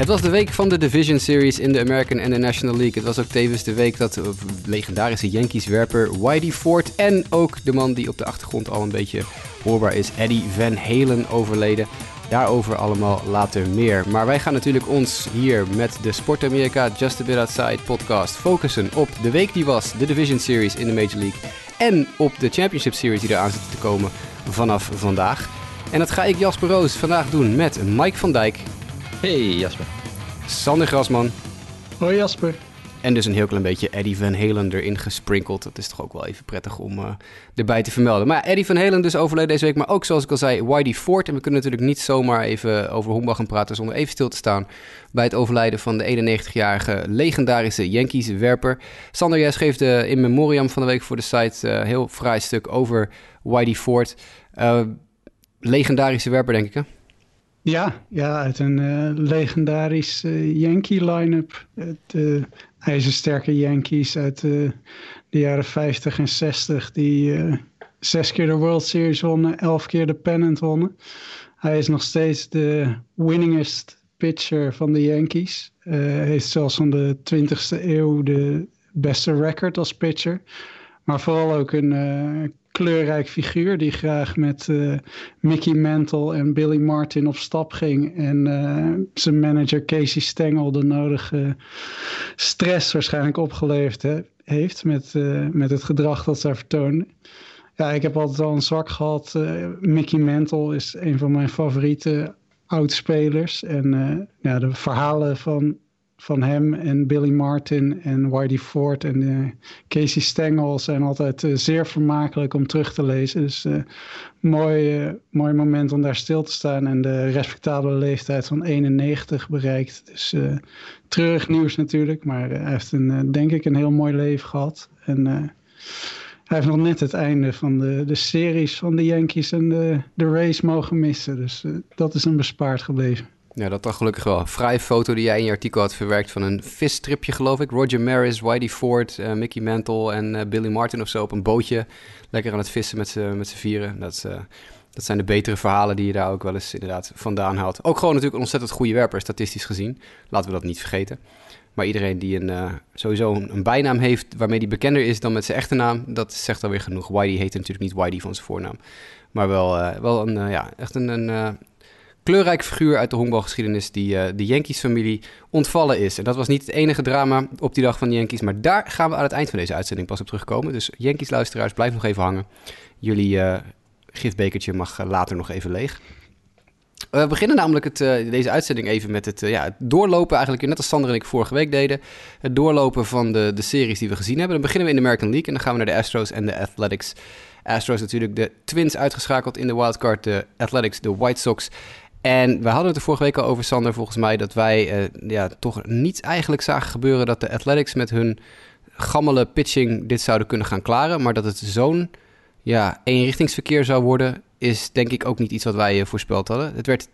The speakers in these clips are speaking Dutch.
Het was de week van de Division Series in de American en de National League. Het was ook tevens de week dat de legendarische Yankees-werper Whitey Ford en ook de man die op de achtergrond al een beetje hoorbaar is, Eddie Van Halen, overleden. Daarover allemaal later meer. Maar wij gaan natuurlijk ons hier met de Sport America Just a Bit Outside podcast focussen op de week die was, de Division Series in de Major League. En op de Championship Series die eraan zitten te komen vanaf vandaag. En dat ga ik Jasper Roos vandaag doen met Mike van Dijk. Hey Jasper. Sander Grasman. Hoi Jasper. En dus een heel klein beetje Eddie Van Halen erin gesprinkeld. Dat is toch ook wel even prettig om uh, erbij te vermelden. Maar Eddie Van Halen dus overleden deze week. Maar ook zoals ik al zei, Whitey Ford. En we kunnen natuurlijk niet zomaar even over Hombach gaan praten zonder even stil te staan bij het overlijden van de 91-jarige legendarische Yankees-werper. Sander, jij schreef de in memoriam van de week voor de site een uh, heel fraai stuk over Whitey Ford. Uh, legendarische werper, denk ik hè? Ja, ja uit een uh, legendarisch uh, Yankee line-up. De ijzersterke Yankees uit de jaren 50 en 60 die zes keer de World Series wonnen, elf keer de pennant wonnen. Hij is nog steeds de winningest pitcher van de Yankees. Hij heeft zelfs van de 20e eeuw de beste record als pitcher. Maar vooral ook een kleurrijk figuur die graag met uh, Mickey Mantle en Billy Martin op stap ging. En uh, zijn manager Casey Stengel de nodige stress waarschijnlijk opgeleverd he, heeft met, uh, met het gedrag dat zij vertonen. Ja, ik heb altijd al een zwak gehad. Mickey Mantle is een van mijn favoriete oudspelers. En ja, de verhalen van van hem en Billy Martin en Whitey Ford en uh, Casey Stengel zijn altijd uh, zeer vermakelijk om terug te lezen. Dus uh, mooi, mooi moment om daar stil te staan en de respectabele leeftijd van 91 bereikt. Dus treurig nieuws natuurlijk, maar hij heeft een, denk ik een heel mooi leven gehad. En hij heeft nog net het einde van de, de series van de Yankees en de, de race mogen missen. Dus dat is hem bespaard gebleven. Ja, dat dan gelukkig wel. Fraaie foto die jij in je artikel had verwerkt van een visstripje, geloof ik. Roger Maris, Whitey Ford, uh, Mickey Mantle en uh, Billy Martin of zo op een bootje. Lekker aan het vissen met z'n vieren. Dat, uh, dat zijn de betere verhalen die je daar ook wel eens inderdaad vandaan haalt. Ook gewoon natuurlijk een ontzettend goede werper, statistisch gezien. Laten we dat niet vergeten. Maar iedereen die een, sowieso een, bijnaam heeft waarmee hij bekender is dan met zijn echte naam, dat zegt alweer genoeg. Whitey heet natuurlijk niet Whitey van zijn voornaam. Maar wel, wel een, ja, echt een, een kleurrijk figuur uit de honkbalgeschiedenis die uh, de Yankees-familie ontvallen is. En dat was niet het enige drama op die dag van de Yankees, maar daar gaan we aan het eind van deze uitzending pas op terugkomen. Dus Yankees-luisteraars, blijf nog even hangen. Jullie uh, gifbekertje mag uh, later nog even leeg. We beginnen namelijk het, deze uitzending even met het, ja, doorlopen, eigenlijk net als Sander en ik vorige week deden. Het doorlopen van de, de series die we gezien hebben. Dan beginnen we in de American League en dan gaan we naar de Astros en de Athletics. Astros natuurlijk de Twins uitgeschakeld in de wildcard, de Athletics de White Sox. En we hadden het er vorige week al over, Sander, volgens mij, dat wij uh, ja, toch niet eigenlijk zagen gebeuren dat de Athletics met hun gammele pitching dit zouden kunnen gaan klaren. Maar dat het zo'n ja, eenrichtingsverkeer zou worden, is denk ik ook niet iets wat wij uh, voorspeld hadden. Het werd 10-5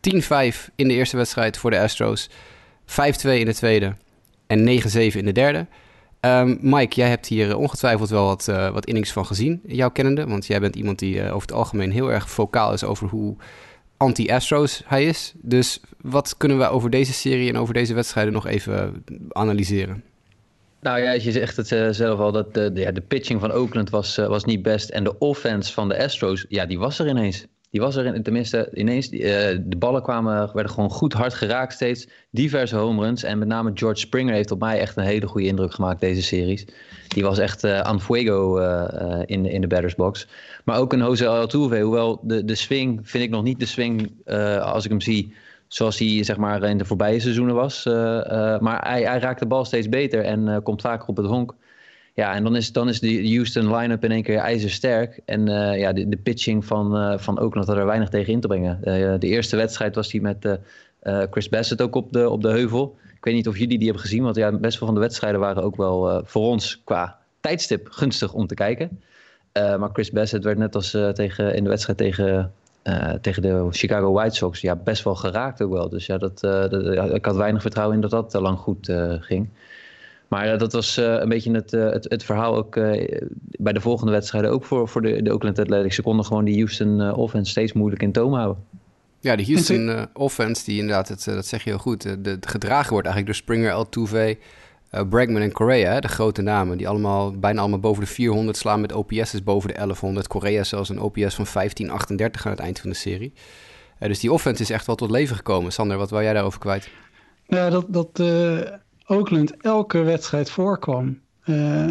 in de eerste wedstrijd voor de Astros, 5-2 in de tweede en 9-7 in de derde. Um, Mike, jij hebt hier ongetwijfeld wel wat, uh, wat innings van gezien, jouw kennende. Want jij bent iemand die over het algemeen heel erg vocaal is over hoe anti-Astros hij is. Dus wat kunnen we over deze serie en over deze wedstrijden nog even analyseren? Nou ja, je zegt het uh, zelf al, dat de, ja, de pitching van Oakland was, uh, was niet best. En de offense van de Astros, ja, die was er ineens. Die was er in, tenminste ineens. Uh, de ballen kwamen, werden gewoon goed hard geraakt steeds. Diverse home runs. En met name George Springer heeft op mij echt een hele goede indruk gemaakt deze series. Die was echt uh, aan fuego uh, in, in de batters box. Maar ook een Jose Altuve. Hoewel de, de swing vind ik nog niet de swing als ik hem zie zoals hij zeg maar, in de voorbije seizoenen was. maar hij, hij raakt de bal steeds beter en komt vaker op het honk. Ja, en dan is, dan is de Houston line-up in één keer ijzersterk. En uh, ja, de, de, pitching van, uh, van Oakland had er weinig tegen in te brengen. Uh, de eerste wedstrijd was hij met Chris Bassett ook op de, op de heuvel. Ik weet niet of jullie die hebben gezien, want ja, best veel van de wedstrijden waren ook wel voor ons qua tijdstip gunstig om te kijken. maar Chris Bassett werd net als tegen, in de wedstrijd tegen, tegen de Chicago White Sox ja, best wel geraakt ook wel. Dus ja, dat, ik had weinig vertrouwen in dat dat lang goed ging. Maar dat was uh, een beetje het, uh, het, het, verhaal ook bij de volgende wedstrijden. Ook voor, voor de, de Oakland Athletics. Ze konden gewoon die Houston offense steeds moeilijk in toom houden. Ja, de Houston uh, offense, die inderdaad, het, dat zeg je heel goed, de, de, gedragen wordt eigenlijk door Springer, Altuve, uh, Bregman en Correa, de grote namen, die allemaal bijna allemaal boven de 400 slaan met OPS's boven de 1100. Correa zelfs een OPS van 1538 aan het eind van de serie. Uh, dus die offense is echt wel tot leven gekomen. Sander, wat wil jij daarover kwijt? Ja, dat, dat Oakland elke wedstrijd voorkwam.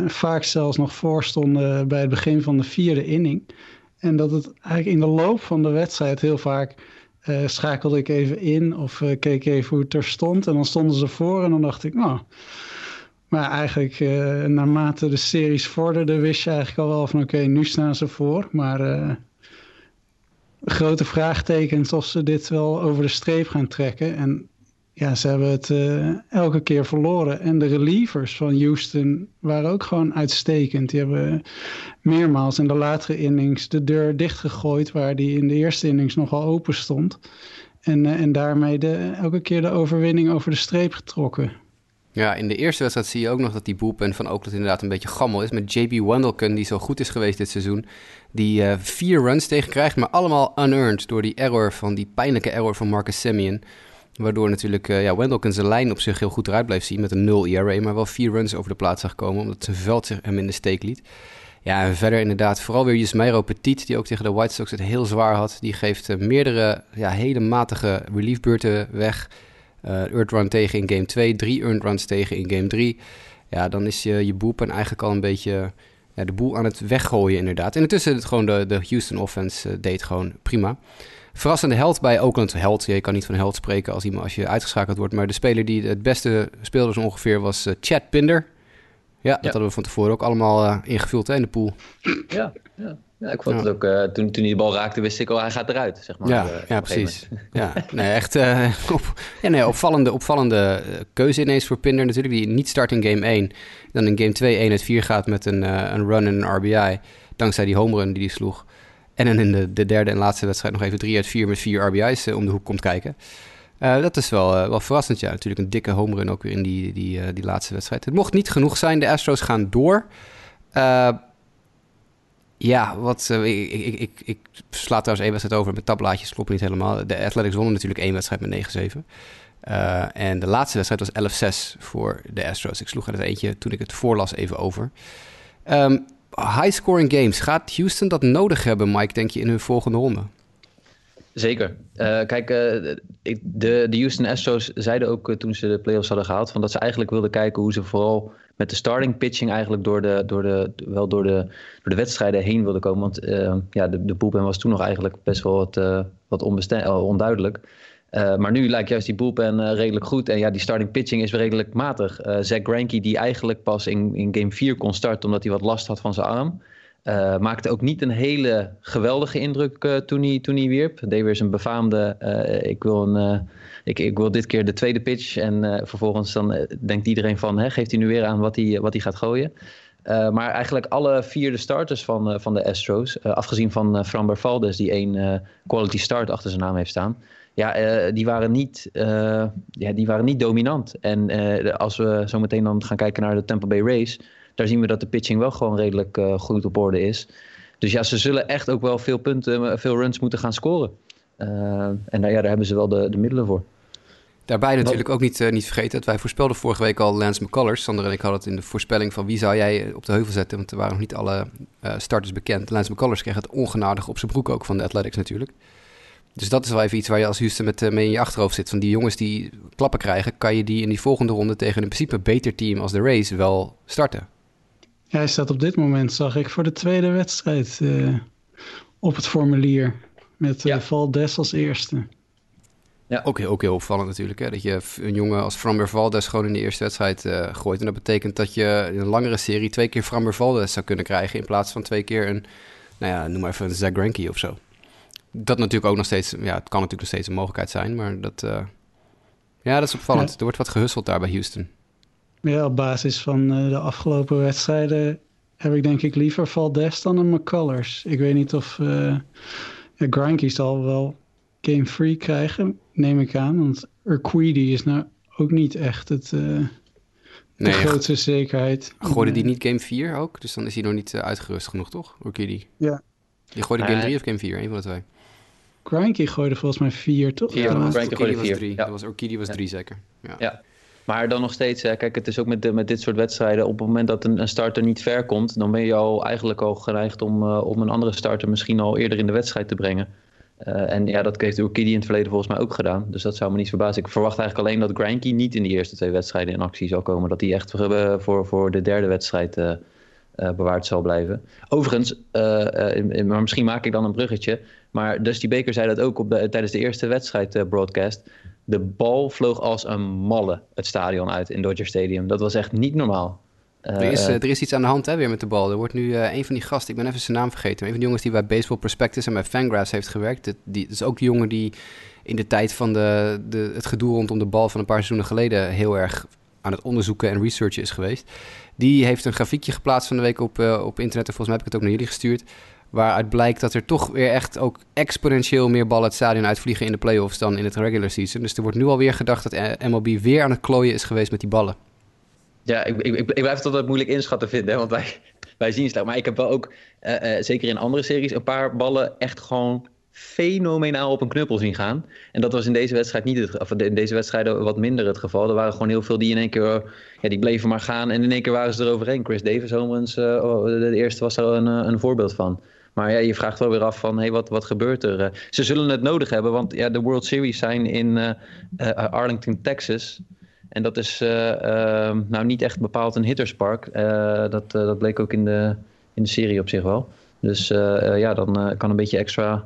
vaak zelfs nog voorstonden bij het begin van de vierde inning. En dat het eigenlijk in de loop van de wedstrijd heel vaak uh, schakelde ik even in of uh, keek even hoe het er stond. En dan stonden ze voor en dan dacht ik, nou. Maar eigenlijk, naarmate de series vorderden, wist je eigenlijk al wel van oké, nu staan ze voor. Maar grote vraagtekens of ze dit wel over de streep gaan trekken. En ja, ze hebben het uh, elke keer verloren. En de relievers van Houston waren ook gewoon uitstekend. Die hebben meermaals in de latere innings de deur dichtgegooid... waar die in de eerste innings nogal open stond. En, uh, en daarmee de, elke keer de overwinning over de streep getrokken. Ja, in de eerste wedstrijd zie je ook nog dat die boelpen van Oakland inderdaad een beetje gammel is. Met JB Wendelken, die zo goed is geweest dit seizoen. Die uh, vier runs tegen krijgt, maar allemaal unearned door die error van die pijnlijke error van Marcus Simeon. Waardoor natuurlijk uh, ja, Wendelken zijn lijn op zich heel goed eruit blijft zien met een 0 ERA, maar wel vier runs over de plaats zag komen, omdat zijn veld zich hem in de steek liet. Ja, en verder inderdaad, vooral weer Yasmero Petit, die ook tegen de White Sox het heel zwaar had. Die geeft uh, meerdere ja, hele matige reliefbeurten weg. Uh, earned run tegen in game 2, drie earned runs tegen in game 3. Ja, dan is je, je boepen eigenlijk al een beetje de boel aan het weggooien inderdaad. En intussen het gewoon de, de Houston offense deed gewoon prima verrassende held bij Oakland. Held, je kan niet van held spreken als, iemand, als je uitgeschakeld wordt. Maar de speler die het beste speelde zo ongeveer was uh, Chad Pinder. Ja, dat hadden we van tevoren ook allemaal uh, ingevuld hè, in de pool. Ja, ja. ja ik vond het ook, uh, toen, toen hij de bal raakte, wist ik al, hij gaat eruit, zeg maar. Ja, ja precies. ja, nee, echt op, ja, nee, opvallende, opvallende keuze ineens voor Pinder natuurlijk. Die niet start in game 1, dan in game 2 1 uit 4 gaat met een, een run en een RBI. Dankzij die home run die hij sloeg. En dan in de, de, derde en laatste wedstrijd nog even 3 uit 4 met 4 RBI's uh, om de hoek komt kijken. Uh, dat is wel, uh, wel verrassend, ja. Natuurlijk een dikke home run ook weer in die, die, die laatste wedstrijd. Het mocht niet genoeg zijn. De Astros gaan door. ja, wat, ik, ik, ik, ik, sla trouwens één wedstrijd over met tabblaadjes. Klopt niet helemaal. De Athletics wonnen natuurlijk één wedstrijd met 9-7. en de laatste wedstrijd was 11-6 voor de Astros. Ik sloeg er het eentje toen ik het voorlas even over. Um, high-scoring games. Gaat Houston dat nodig hebben, Mike, denk je, in hun volgende ronde? Zeker. Uh, kijk, uh, de, de Houston Astros zeiden ook uh, toen ze de playoffs hadden gehaald... Van dat ze eigenlijk wilden kijken hoe ze vooral met de starting pitching... eigenlijk door de, door de, wel door de, door de wedstrijden heen wilden komen. Want ja, de, de was toen nog eigenlijk best wel wat, wat onduidelijk... Uh, maar nu lijkt juist die bullpen uh, redelijk goed. En ja, die starting pitching is redelijk matig. Uh, Zach Greinke, die eigenlijk pas in, in game 4 kon starten omdat hij wat last had van zijn arm. maakte ook niet een hele geweldige indruk toen, hij, toen hij wierp. Deed weer zijn befaamde, ik, wil een, ik, ik wil dit keer de tweede pitch. En vervolgens dan denkt iedereen van, hè, geeft hij nu weer aan wat hij, wat hij gaat gooien. maar eigenlijk alle vier de starters van, van de Astros, afgezien van Framber Valdes, die één quality start achter zijn naam heeft staan ja, uh, die, waren niet, uh, ja, die waren niet dominant. En uh, als we zo meteen dan gaan kijken naar de Tampa Bay Rays, daar zien we dat de pitching wel gewoon redelijk goed op orde is. Dus ja, ze zullen echt ook wel veel punten, veel runs moeten gaan scoren. en daar, ja, daar hebben ze wel de, de middelen voor. Daarbij natuurlijk ook niet, niet vergeten dat wij voorspelden vorige week al Lance McCullers. Sander en ik hadden het in de voorspelling van wie zou jij op de heuvel zetten, want er waren nog niet alle starters bekend. Lance McCullers kreeg het ongenadig op zijn broek ook van de Athletics natuurlijk. Dus dat is wel even iets waar je als Houston met, uh, mee in je achterhoofd zit. Van die jongens die klappen krijgen, kan je die in die volgende ronde tegen een principe beter team als de Rays wel starten. Ja, hij staat op dit moment, zag ik, voor de tweede wedstrijd uh, op het formulier. Met uh, ja. Valdes als eerste. Ja. Ook, heel, ook heel opvallend natuurlijk. Hè? Dat je een jongen als Framber Valdes gewoon in de eerste wedstrijd uh, gooit. En dat betekent dat je in een langere serie twee keer Framber Valdes zou kunnen krijgen. In plaats van twee keer een, nou ja, noem maar even een Zach Greinke of zo dat natuurlijk ook nog steeds, ja, het kan natuurlijk nog steeds een mogelijkheid zijn, maar dat, uh, ja, dat is opvallend. Er wordt wat gehusteld daar bij Houston. Ja, op basis van uh, de afgelopen wedstrijden heb ik denk ik liever Valdes dan een McCullers. Ik weet niet of uh, ja, Grinky zal wel game free krijgen, neem ik aan, want Urquidy is nou ook niet echt het, de nee, grootste zekerheid. Gooide die niet game 4 ook? Dus dan is hij nog niet uitgerust genoeg, toch? Urquidy? Ja. Die gooide game 3 of game 4, een van de twee. Granky gooide volgens mij vier, toch? Ja, ja, Granky gooide was vier. drie. Ja. Dat was, Urquidy was drie zeker. Ja. Ja. Maar dan nog steeds, hè, kijk, het is ook met, de, met dit soort wedstrijden. Op het moment dat een, een starter niet ver komt, dan ben je al eigenlijk al geneigd om, eh, om een andere starter misschien al eerder in de wedstrijd te brengen. Eh, en ja, dat heeft Urquidy in het verleden volgens mij ook gedaan. Dus dat zou me niet verbazen. Ik verwacht eigenlijk alleen dat Granky niet in die eerste twee wedstrijden in actie zal komen. Dat hij echt voor, voor, voor de derde wedstrijd eh, eh, bewaard zal blijven. Overigens, eh, eh, maar misschien maak ik dan een bruggetje. Maar Dusty Baker zei dat ook op de, tijdens de eerste wedstrijd broadcast. De bal vloog als een malle het stadion uit in Dodger Stadium. Dat was echt niet normaal. Er is, er is iets aan de hand hè, weer met de bal. Er wordt nu eh, een van die gasten, ik ben even zijn naam vergeten. maar Een van die jongens die bij Baseball Prospectus en bij Fangraphs heeft gewerkt. Dat, die, dat is ook de jongen die in de tijd van de, de, het gedoe rondom de bal van een paar seizoenen geleden heel erg aan het onderzoeken en researchen is geweest. Die heeft een grafiekje geplaatst van de week op, uh, op internet. En volgens mij heb ik het ook naar jullie gestuurd. Waaruit blijkt dat er toch weer echt ook exponentieel meer ballen het stadion uitvliegen in de playoffs dan in het regular season. Dus er wordt nu alweer gedacht dat MLB weer aan het klooien is geweest met die ballen. Ja, ik, ik, ik blijf het altijd moeilijk inschatten vinden, want wij, wij zien het. Maar ik heb wel ook, uh, uh, zeker in andere series, een paar ballen echt gewoon fenomenaal op een knuppel zien gaan. En dat was in deze wedstrijd niet het of deze wedstrijden wat minder het geval. Er waren gewoon heel veel die in één keer, ja, die bleven maar gaan en in één keer waren ze eroverheen. Chris Davis, Homans, uh, de eerste was er een, een voorbeeld van. Maar ja, je vraagt wel weer af van, hey, wat, wat gebeurt er? ze zullen het nodig hebben, want ja, de World Series zijn in Arlington, Texas. En dat is uh, nou niet echt bepaald een hitterspark. Dat, dat bleek ook in de, in de serie op zich wel. Dus ja, dan kan een beetje extra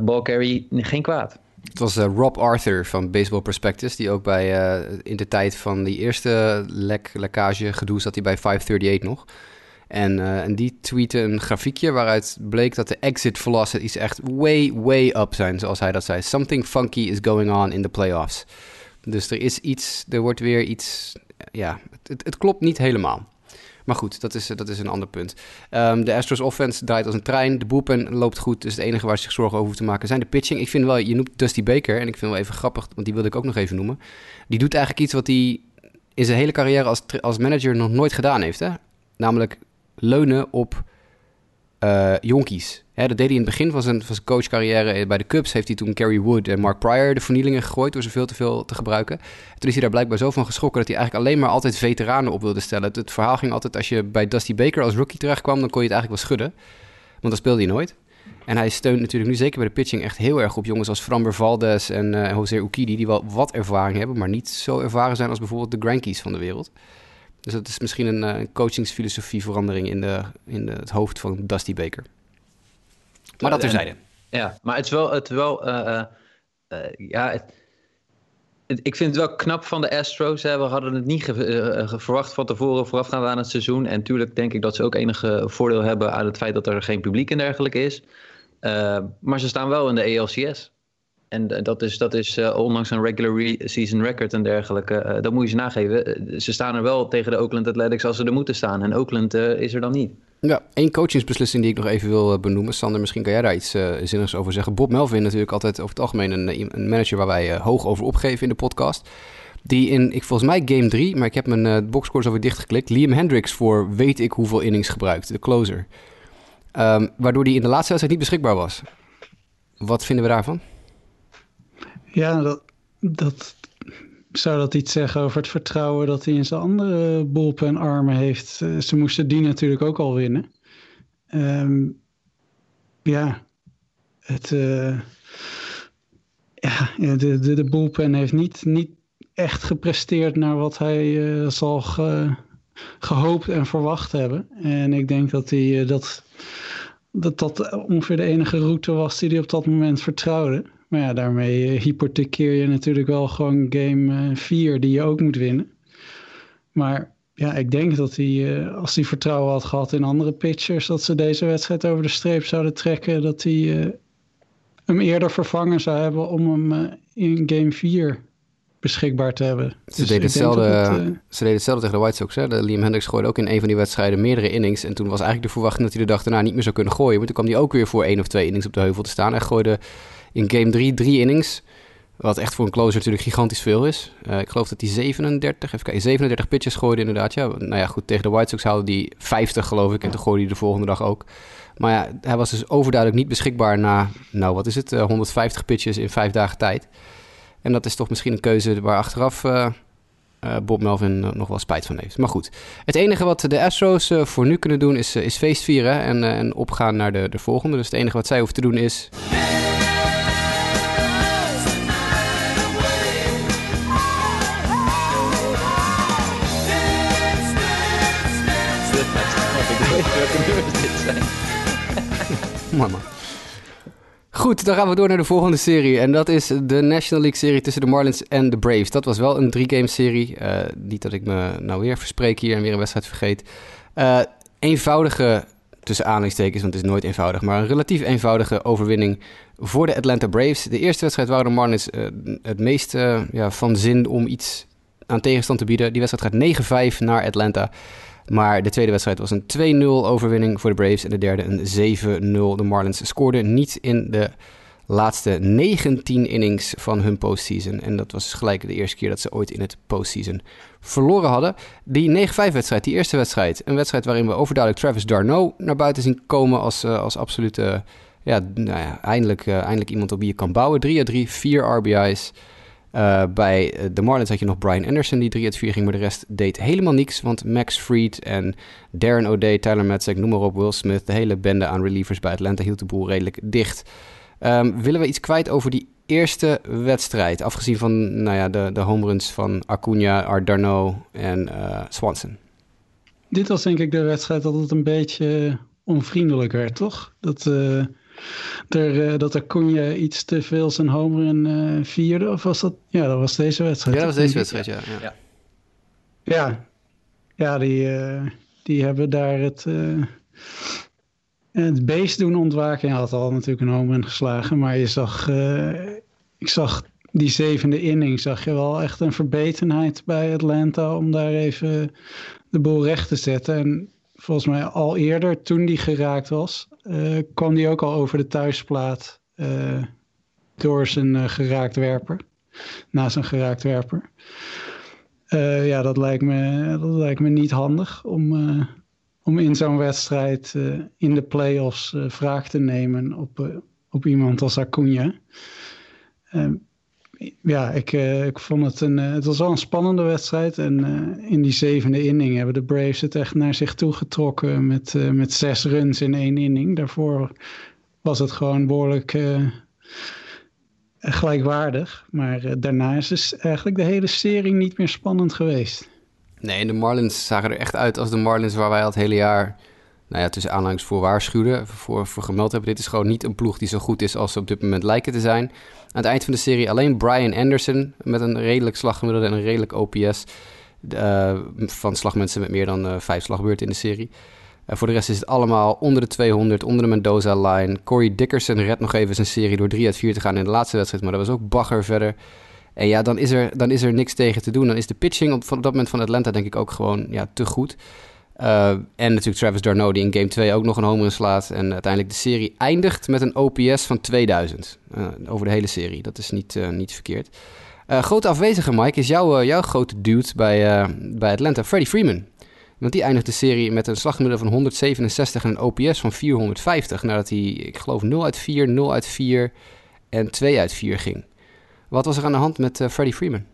ball carry geen kwaad. Het was Rob Arthur van Baseball Prospectus, die ook bij in de tijd van die eerste lek, lekkage gedoe zat hij bij 538 nog. En, en die tweette een grafiekje waaruit bleek dat de exit velocities echt way, way up zijn, zoals hij dat zei. Something funky is going on in the playoffs. Dus er is iets, er wordt weer iets, ja, het, het klopt niet helemaal. Maar goed, dat is, dat is een ander punt. Um, de Astros offense draait als een trein. De bullpen loopt goed. Dus het enige waar ze zich zorgen over hoeven te maken zijn de pitching. Ik vind wel, je noemt Dusty Baker. En ik vind wel even grappig, want die wilde ik ook nog even noemen. Die doet eigenlijk iets wat hij in zijn hele carrière als, als manager nog nooit gedaan heeft. Hè? Namelijk leunen op uh, jonkies. Dat deed hij in het begin van zijn, coachcarrière bij de Cubs. Heeft hij toen Kerry Wood en Mark Pryor de vernielingen gegooid door ze veel te veel te gebruiken. Toen is hij daar blijkbaar zo van geschrokken dat hij eigenlijk alleen maar altijd veteranen op wilde stellen. Het, verhaal ging altijd, als je bij Dusty Baker als rookie terechtkwam, dan kon je het eigenlijk wel schudden. Want dan speelde hij nooit. En hij steunt natuurlijk nu zeker bij de pitching echt heel erg op jongens als Framber Valdez en uh, Jose Ukidi, die wel wat ervaring hebben, maar niet zo ervaren zijn als bijvoorbeeld de Grankies van de wereld. Dus dat is misschien een, uh, coachingsfilosofie verandering in, de, in de, het hoofd van Dusty Baker. Maar dat terzijde. Ja, maar het is wel... Het wel uh, uh, ja, het, het, ik vind het wel knap van de Astros. Hè. We hadden het niet ge, verwacht van tevoren voorafgaand aan het seizoen. En natuurlijk denk ik dat ze ook enige voordeel hebben aan het feit dat er geen publiek en dergelijke is. maar ze staan wel in de ALCS. En dat is, dat is uh, ondanks een regular season record en dergelijke, uh, dat moet je ze nageven. Ze staan er wel tegen de Oakland Athletics als ze er moeten staan. En Oakland is er dan niet. Ja, één coachingsbeslissing die ik nog even wil benoemen. Sander, misschien kan jij daar iets zinnigs over zeggen. Bob Melvin natuurlijk altijd over het algemeen een, een manager waar wij hoog over opgeven in de podcast. Die in, ik volgens mij game 3, maar ik heb mijn boxscores alweer dichtgeklikt. Liam Hendricks voor weet ik hoeveel innings gebruikt, de closer. Um, waardoor die in de laatste wedstrijd niet beschikbaar was. Wat vinden we daarvan? Ja, dat, dat zou dat iets zeggen over het vertrouwen dat hij in zijn andere bullpen-armen heeft. Ze moesten die natuurlijk ook al winnen. Um, ja, het, uh, ja, de, de, de bullpen heeft niet, niet echt gepresteerd naar wat hij uh, zal ge, gehoopt en verwacht hebben. En ik denk dat hij dat, dat dat ongeveer de enige route was die hij op dat moment vertrouwde. Maar ja, daarmee hypothekeer je natuurlijk wel gewoon game 4 die je ook moet winnen. Maar ja, ik denk dat hij, als hij vertrouwen had gehad in andere pitchers, dat ze deze wedstrijd over de streep zouden trekken. Dat hij hem eerder vervangen zou hebben om hem in game 4 beschikbaar te hebben. Ze, dus deden hetzelfde, uh... ze deden hetzelfde tegen de White Sox. Hè? De Liam Hendricks gooide ook in een van die wedstrijden meerdere innings. En toen was eigenlijk de verwachting dat hij de dag daarna niet meer zou kunnen gooien. Maar toen kwam hij ook weer voor één of twee innings op de heuvel te staan. Hij gooide in game 3 drie innings. Wat echt voor een closer natuurlijk gigantisch veel is. Uh, ik geloof dat hij 37, even kijken, 37 pitches gooide inderdaad. Ja, nou ja, goed, tegen de White Sox haalde hij 50 geloof ik. En toen gooide hij de volgende dag ook. Maar ja, hij was dus overduidelijk niet beschikbaar na, nou wat is het, 150 pitches in vijf dagen tijd. En dat is toch misschien een keuze waar achteraf Bob Melvin nog wel spijt van heeft. Maar goed, het enige wat de Astros voor nu kunnen doen is, is feestvieren en, en opgaan naar de, de volgende. Dus het enige wat zij hoeven te doen is... Goed, dan gaan we door naar de volgende serie. En dat is de National League serie tussen de Marlins en de Braves. Dat was wel een drie-game serie. Uh, niet dat ik me nou weer verspreek hier en weer een wedstrijd vergeet. Uh, eenvoudige, tussen aanhalingstekens, want het is nooit eenvoudig... maar een relatief eenvoudige overwinning voor de Atlanta Braves. De eerste wedstrijd waren de Marlins uh, het meest ja, van zin om iets aan tegenstand te bieden. Die wedstrijd gaat 9-5 naar Atlanta... Maar de tweede wedstrijd was een 2-0 overwinning voor de Braves. En de derde een 7-0. De Marlins scoorden niet in de laatste 19 innings van hun postseason. En dat was gelijk de eerste keer dat ze ooit in het postseason verloren hadden. Die 9-5-wedstrijd, die eerste wedstrijd. Een wedstrijd waarin we overduidelijk Travis Darno naar buiten zien komen als, uh, als absolute... ja, nou ja, eindelijk, uh, eindelijk iemand op wie je kan bouwen. 3 3, 4 RBI's. Uh, bij de Marlins had je nog Brian Anderson die 3 uit 4 ging, maar de rest deed helemaal niks. Want Max Fried en Darren O'Day, Tyler Matzek, noem maar op, Will Smith, de hele bende aan relievers bij Atlanta hield de boel redelijk dicht. Um, willen we iets kwijt over die eerste wedstrijd? Afgezien van nou ja, de, de home runs van Acuna, Ardarno en uh, Swanson. Dit was denk ik de wedstrijd dat het een beetje onvriendelijk werd, toch? Dat... er, uh, dat Acuna iets te veel zijn homer in uh, vierde. Of was dat? Ja, dat was deze wedstrijd. Ja, dat was deze wedstrijd, ja. Ja, ja. ja die, uh, die hebben daar het, het beest doen ontwaken. Hij had al natuurlijk een homer in geslagen. Maar je zag, ik zag die zevende inning, zag je wel echt een verbetenheid bij Atlanta om daar even de boel recht te zetten. En volgens mij al eerder, toen die geraakt was, uh, kwam die ook al over de thuisplaat uh, door zijn uh, geraakt werper. Na zijn geraakt werper. ja, dat lijkt, me, dat lijkt me niet handig om, om in zo'n wedstrijd in de playoffs vraag te nemen op, op iemand als Acuna ja, ik, uh, ik vond het een. Uh, het was wel een spannende wedstrijd. En uh, in die zevende inning hebben de Braves het echt naar zich toe getrokken. Met, met zes runs in één inning. Daarvoor was het gewoon behoorlijk gelijkwaardig. Maar daarna is dus eigenlijk de hele serie niet meer spannend geweest. Nee, de Marlins zagen er echt uit als de Marlins waar wij al het hele jaar nou ja, tussen aanhalingsvoor voor waarschuwden, voor, voor gemeld hebben. Dit is gewoon niet een ploeg die zo goed is als ze op dit moment lijken te zijn. Aan het eind van de serie alleen Brian Anderson met een redelijk slaggemiddelde en een redelijk OPS. Uh, van slagmensen met meer dan uh, vijf slagbeurten in de serie. Voor de rest is het allemaal onder de 200, onder de Mendoza-line. Corey Dickerson redt nog even zijn serie door 3 uit 4 te gaan in de laatste wedstrijd, maar dat was ook bagger verder. En ja, dan is er, dan is er niks tegen te doen. Dan is de pitching op, op dat moment van Atlanta denk ik ook gewoon ja, te goed. Uh, en natuurlijk Travis Darno, die in game 2 ook nog een home slaat. En uiteindelijk de serie eindigt met een OPS van 2000. Uh, eh, over de hele serie. Dat is niet, uh, niet verkeerd. grote afwezige, Mike, is jouw, jouw grote dude bij, bij Atlanta, Freddie Freeman. Want die eindigt de serie met een slaggemiddelde van 167 en een OPS van 450. Nadat hij, ik geloof, 0 uit 4, 0 uit 4 en 2 uit 4 ging. Wat was er aan de hand met Freddie Freeman?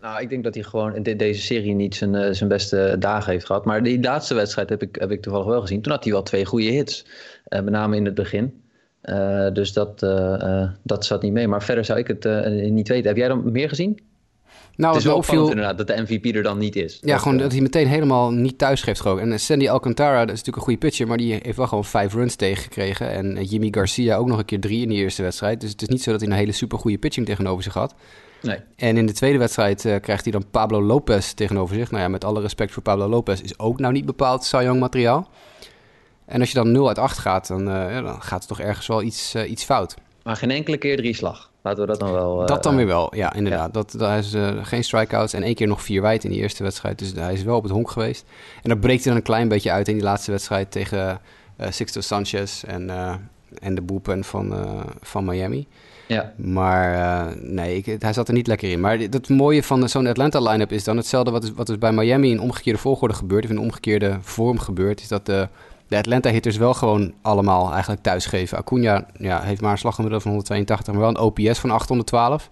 Nou, ik denk dat hij gewoon in deze serie niet zijn, uh, zijn beste dagen heeft gehad. Maar die laatste wedstrijd heb ik, heb ik toevallig wel gezien. Toen had hij wel twee goede hits. Uh, met name in het begin. Uh, dus dat, dat zat niet mee. Maar verder zou ik het niet weten. Heb jij dan meer gezien? Nou, het is wel opviel... inderdaad dat de MVP er dan niet is. Ja, dat, gewoon dat hij meteen helemaal niet thuis geeft gewoon. En Sandy Alcantara, dat is natuurlijk een goede pitcher, maar die heeft wel gewoon vijf runs tegengekregen. En Jimmy Garcia ook nog een keer drie in de eerste wedstrijd. Dus het is niet zo dat hij een hele super goede pitching tegenover zich had. Nee. En in de tweede wedstrijd uh, krijgt hij dan Pablo Lopez tegenover zich. Nou ja, met alle respect voor Pablo Lopez is ook nou niet bepaald Cy materiaal. En als je dan 0 uit 8 gaat, dan, uh, ja, dan gaat er toch ergens wel iets, uh, iets fout. Maar geen enkele keer drie slag. Laten we dat dan wel... dat dan weer wel, ja, inderdaad. Ja. Dat, dat is geen strikeouts en één keer nog vier wijd in die eerste wedstrijd. Dus hij is wel op het honk geweest. En dat breekt hij dan een klein beetje uit in die laatste wedstrijd tegen Sixto Sanchez en, en de boepen van, van Miami. Ja. Maar uh, nee, ik, hij zat er niet lekker in. Maar het mooie van zo'n Atlanta line-up is dan hetzelfde wat is, wat is bij Miami in omgekeerde volgorde gebeurt, of in omgekeerde vorm gebeurt, is dat de, de Atlanta hitters wel gewoon allemaal eigenlijk thuisgeven. Acuna ja, heeft maar een slaggemiddelde van 182, maar wel een OPS van 812.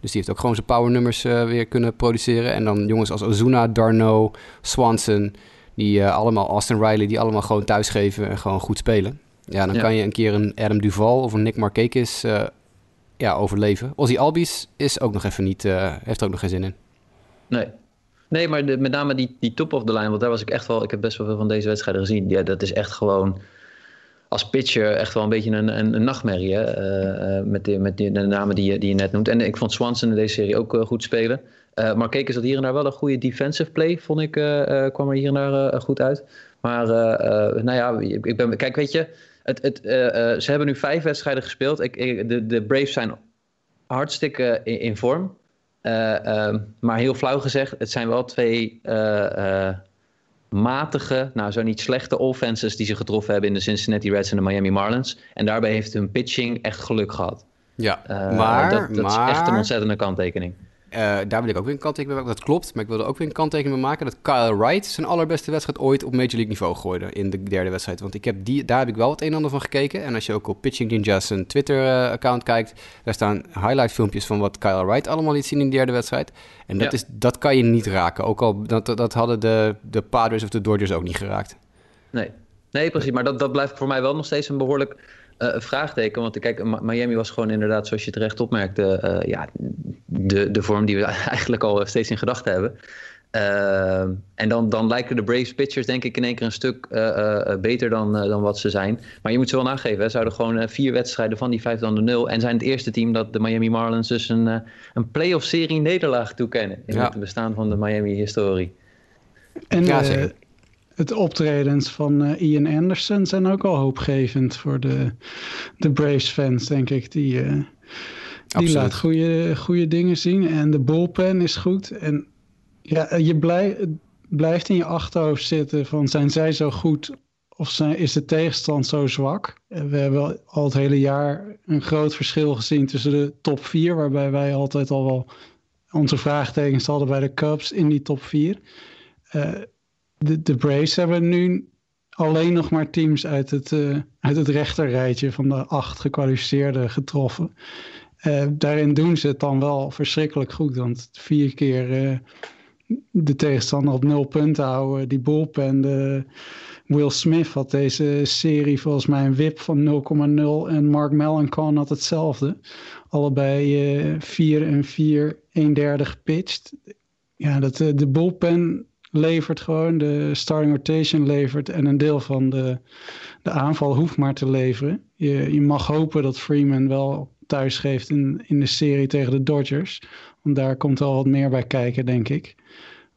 Dus die heeft ook gewoon zijn powernummers uh, weer kunnen produceren. En dan jongens als Ozuna, Darno, Swanson, die uh, allemaal, Austin Riley, die allemaal gewoon thuisgeven en gewoon goed spelen. Ja, dan kan je een keer een Adam Duval of een Nick Markakis uh, ja, overleven. Ozzy Albies is ook nog even niet, heeft er ook nog geen zin in. Nee, Nee, maar de, met name die, die top of the line, want daar was ik echt wel... Ik heb best wel veel van deze wedstrijden gezien. Ja, dat is echt gewoon als pitcher echt wel een beetje een, een, een nachtmerrie. Hè? Uh, met, de, met de namen die je, die je net noemt. En ik vond Swanson in deze serie ook goed spelen. Maar is dat hier en daar wel een goede defensive play, vond ik. kwam er hier en daar goed uit. Maar nou ja, ik ben, kijk, weet je... Het, het, ze hebben nu vijf wedstrijden gespeeld. Ik, ik, de, de Braves zijn hartstikke in, in vorm. Uh, uh, maar heel flauw gezegd, het zijn wel twee matige, nou zo niet slechte offenses die ze getroffen hebben in de Cincinnati Reds en de Miami Marlins. En daarbij heeft hun pitching echt geluk gehad. Ja, maar... Dat, dat maar, is echt een ontzettende kanttekening. Uh, daar wil ik ook weer een kanttekening bij maken. Dat klopt, maar ik wilde ook weer een kanttekening bij maken... dat Kyle Wright zijn allerbeste wedstrijd ooit op Major League niveau gooide... in de derde wedstrijd. Want ik heb die, daar heb ik wel het een en ander van gekeken. En als je ook op Pitching Ninja's Twitter-account kijkt... daar staan highlight filmpjes van wat Kyle Wright allemaal liet zien in de derde wedstrijd. En dat, is, dat kan je niet raken. Ook al dat, dat hadden de, de Padres of de Dodgers ook niet geraakt. Nee, nee precies. Maar dat, dat blijft voor mij wel nog steeds een behoorlijk uh, vraagteken. Want kijk, Miami was gewoon inderdaad, zoals je terecht opmerkte, uh, ja, de, de vorm die we eigenlijk al steeds in gedachten hebben. Uh, en dan, dan lijken de Braves pitchers denk ik in één keer een stuk beter dan, dan wat ze zijn. Maar je moet ze wel nageven, hè. ze hadden gewoon vier wedstrijden van die vijf dan de nul. En zijn het eerste team dat de Miami Marlins dus een, een playoff serie nederlaag toekennen. In het bestaan van de Miami historie. En ja, zeker het optredens van uh, Ian Anderson zijn ook al hoopgevend voor de, de Braves fans, denk ik. Die, uh, die laat goede, goede dingen zien. En de bullpen is goed. En ja, je blij, blijft in je achterhoofd zitten van zijn zij zo goed of zijn, is de tegenstand zo zwak? We hebben al het hele jaar een groot verschil gezien tussen de top 4, waarbij wij altijd al wel onze vraagtekens hadden bij de Cubs in die top 4. Uh, de, Braves hebben nu alleen nog maar teams uit het, uh, uit het rechterrijtje van de acht gekwalificeerden getroffen. Uh, daarin doen ze het dan wel verschrikkelijk goed. Want vier keer uh, de tegenstander op nul punten houden. Die bullpen, de Will Smith had deze serie volgens mij een wip van 0,0. En Mark Melancon had hetzelfde. Allebei 4 en 4, een derde gepitcht. Ja, dat, de bullpen levert gewoon, de starting rotation levert en een deel van de, de aanval hoeft maar te leveren. Je, je mag hopen dat Freeman wel thuis geeft in, in de serie tegen de Dodgers. Want daar komt wel wat meer bij kijken, denk ik.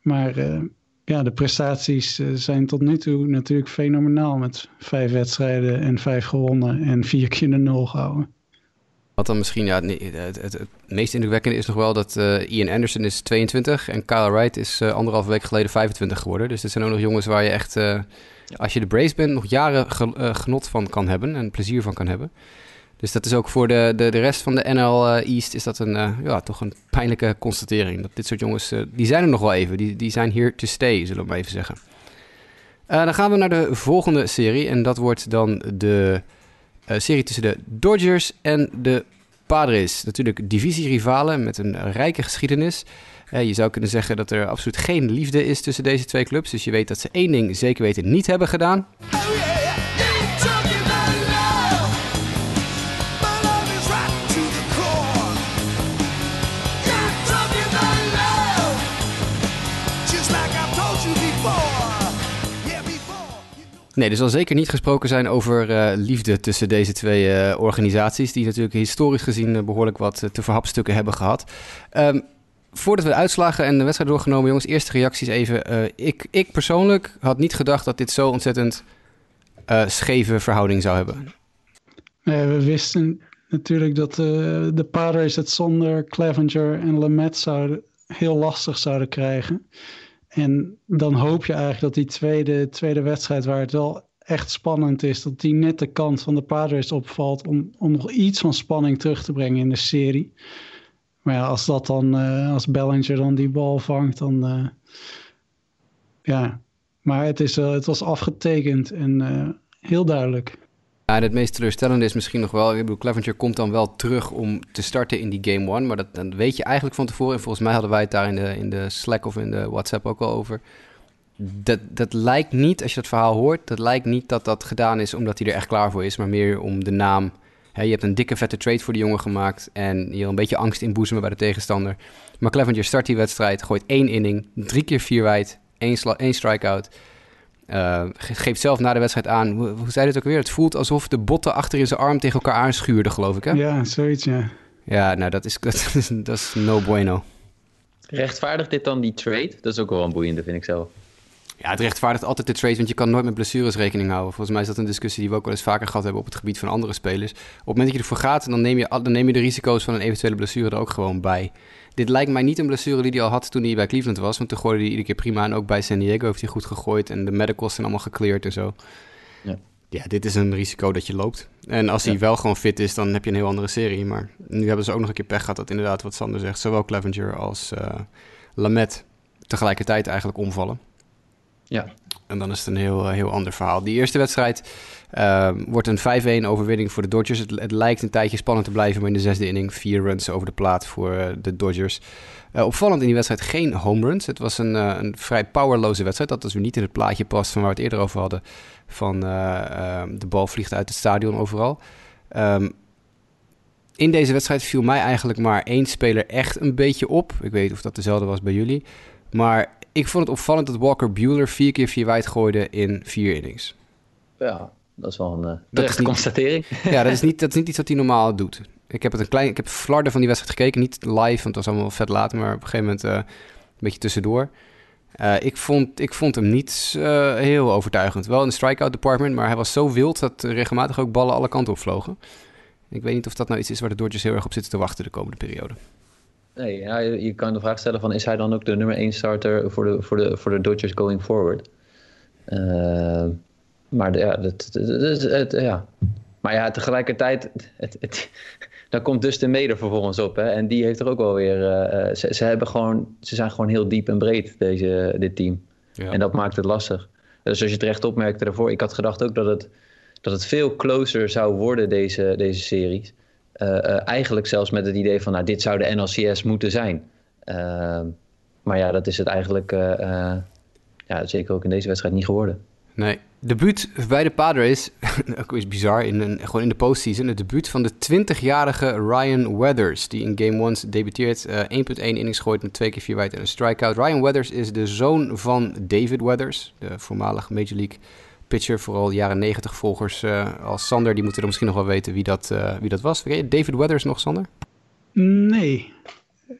Maar uh, ja, de prestaties uh, zijn tot nu toe natuurlijk fenomenaal. Met vijf wedstrijden en vijf gewonnen en vier keer de nul gehouden. Wat dan misschien, ja, het, het, het, meest indrukwekkende is nog wel dat uh, Ian Anderson is 22 en Kyle Wright is uh, anderhalve week geleden 25 geworden. Dus dit zijn ook nog jongens waar je echt, uh, als je de Braves bent, nog jaren ge, genot van kan hebben en plezier van kan hebben. Dus dat is ook voor de, de, de rest van de NL East is dat een, ja, toch een pijnlijke constatering. Dat dit soort jongens, die zijn er nog wel even. Die, die zijn here to stay, zullen we maar even zeggen. dan gaan we naar de volgende serie en dat wordt dan de serie tussen de Dodgers en de Padres. Natuurlijk divisierivalen met een rijke geschiedenis. Uh, je zou kunnen zeggen dat er absoluut geen liefde is tussen deze twee clubs. Dus je weet dat ze één ding zeker weten niet hebben gedaan. Nee, er zal zeker niet gesproken zijn over uh, liefde tussen deze twee uh, organisaties, die natuurlijk historisch gezien uh, behoorlijk wat te verhapstukken hebben gehad. Um, voordat we de uitslagen en de wedstrijd doorgenomen, jongens, eerste reacties even. ik, ik persoonlijk had niet gedacht dat dit zo ontzettend scheve verhouding zou hebben. Nee, we wisten natuurlijk dat de Padres het zonder Clevenger en Lamette zouden, heel lastig zouden krijgen. En dan hoop je eigenlijk dat die tweede, tweede wedstrijd, waar het wel echt spannend is, dat die net de kant van de Padres opvalt om, om nog iets van spanning terug te brengen in de serie. Maar ja, als dat dan, uh, als Bellinger dan die bal vangt, dan, uh, ja, Maar het, is, het was afgetekend en heel duidelijk. Ja, en het meest teleurstellende is misschien nog wel... Ik bedoel, Clevenger komt dan wel terug om te starten in die Game One. Maar dat, weet je eigenlijk van tevoren. En volgens mij hadden wij het daar in de, in de Slack of in de WhatsApp ook al over. Dat, dat lijkt niet, als je dat verhaal hoort... dat lijkt niet dat dat gedaan is omdat hij er echt klaar voor is... maar meer om de naam... je hebt een dikke vette trade voor die jongen gemaakt... en je een beetje angst inboezemen bij de tegenstander. Maar Clevenger start die wedstrijd, gooit één inning... drie keer vier wijd, één, één strikeout... Uh, geeft zelf na de wedstrijd aan, hoe, hoe zei het ook weer? Het voelt alsof de botten achter in zijn arm tegen elkaar aanschuurden, geloof ik, hè? Ja, zoiets, ja. Ja, nou, dat is, dat is, dat is no bueno. Rechtvaardigt dit dan die trade? Dat is ook wel een boeiende, vind ik zelf. Ja, het rechtvaardigt altijd de trade, want je kan nooit met blessures rekening houden. Volgens mij is dat een discussie die we ook wel eens vaker gehad hebben op het gebied van andere spelers. Op het moment dat je ervoor gaat, dan neem je, dan neem je de risico's van een eventuele blessure er ook gewoon bij. Dit lijkt mij niet een blessure die hij al had toen hij bij Cleveland was. Want toen gooide hij iedere keer prima. En ook bij San Diego heeft hij goed gegooid. En de medicals zijn allemaal gecleared en zo. Ja. ja, dit is een risico dat je loopt. En als hij wel gewoon fit is, dan heb je een heel andere serie. Maar nu hebben ze ook nog een keer pech gehad dat inderdaad, wat Sander zegt, zowel Clevenger als uh, Lamet tegelijkertijd eigenlijk omvallen. Ja. En dan is het een heel, eh, heel ander verhaal. Die eerste wedstrijd uh, wordt een 5-1 overwinning voor de Dodgers. Het, het, lijkt een tijdje spannend te blijven, maar in de zesde inning vier runs over de plaat voor uh, de Dodgers. Uh, opvallend in die wedstrijd geen home runs. Het was een, een vrij powerloze wedstrijd. Dat dus weer niet in het plaatje past van waar we het eerder over hadden. Van ehm, de bal vliegt uit het stadion overal. Um, in deze wedstrijd viel mij eigenlijk maar één speler echt een beetje op. Ik weet niet of dat dezelfde was bij jullie. Maar ik vond het opvallend dat Walker Bueller vier keer vier wijd gooide in vier innings. Ja, dat is wel een uh, constatering. Ja, dat is, niet, dat is niet iets wat hij normaal doet. Ik heb het een klein, ik heb flarden van die wedstrijd gekeken, niet live, want het was allemaal vet laat, maar op een gegeven moment uh, een beetje tussendoor. Uh, ik, vond, ik vond hem niet heel overtuigend. Wel in de strikeout department, maar hij was zo wild dat regelmatig ook ballen alle kanten op vlogen. Ik weet niet of dat nou iets is waar de Dodgers heel erg op zitten te wachten de komende periode. Nee, ja, je kan de vraag stellen van is hij dan ook de nummer 1 starter voor de, voor de, voor de Dodgers going forward? Uh, maar ja, dat, het, ja. Maar ja, tegelijkertijd, het, het, dan komt Dustin Meder vervolgens op. Hè? En die heeft er ook wel weer. Uh, ze, ze, hebben gewoon, ze zijn gewoon heel diep en breed, deze, dit team. Ja. En dat maakt het lastig. Dus als je het recht opmerkte daarvoor, ik had gedacht ook dat het, dat het veel closer zou worden, deze, deze series. Uh, uh, eigenlijk zelfs met het idee van, nou, dit zou de NLCS moeten zijn. Maar ja, dat is het eigenlijk, ja, zeker ook in deze wedstrijd niet geworden. Nee, debuut bij de Padres, ook is bizar, in een, gewoon in de postseason. Het debuut van de 20-jarige Ryan Weathers, die in Game 1 debuteert. 1.1 innings gooit met twee keer vier wijd en een strikeout. Ryan Weathers is de zoon van David Weathers, de voormalige Major League pitcher. Vooral jaren 90 volgers uh, als Sander, die moeten er misschien nog wel weten wie dat, uh, wie dat was. David Weathers nog, Sander? Nee,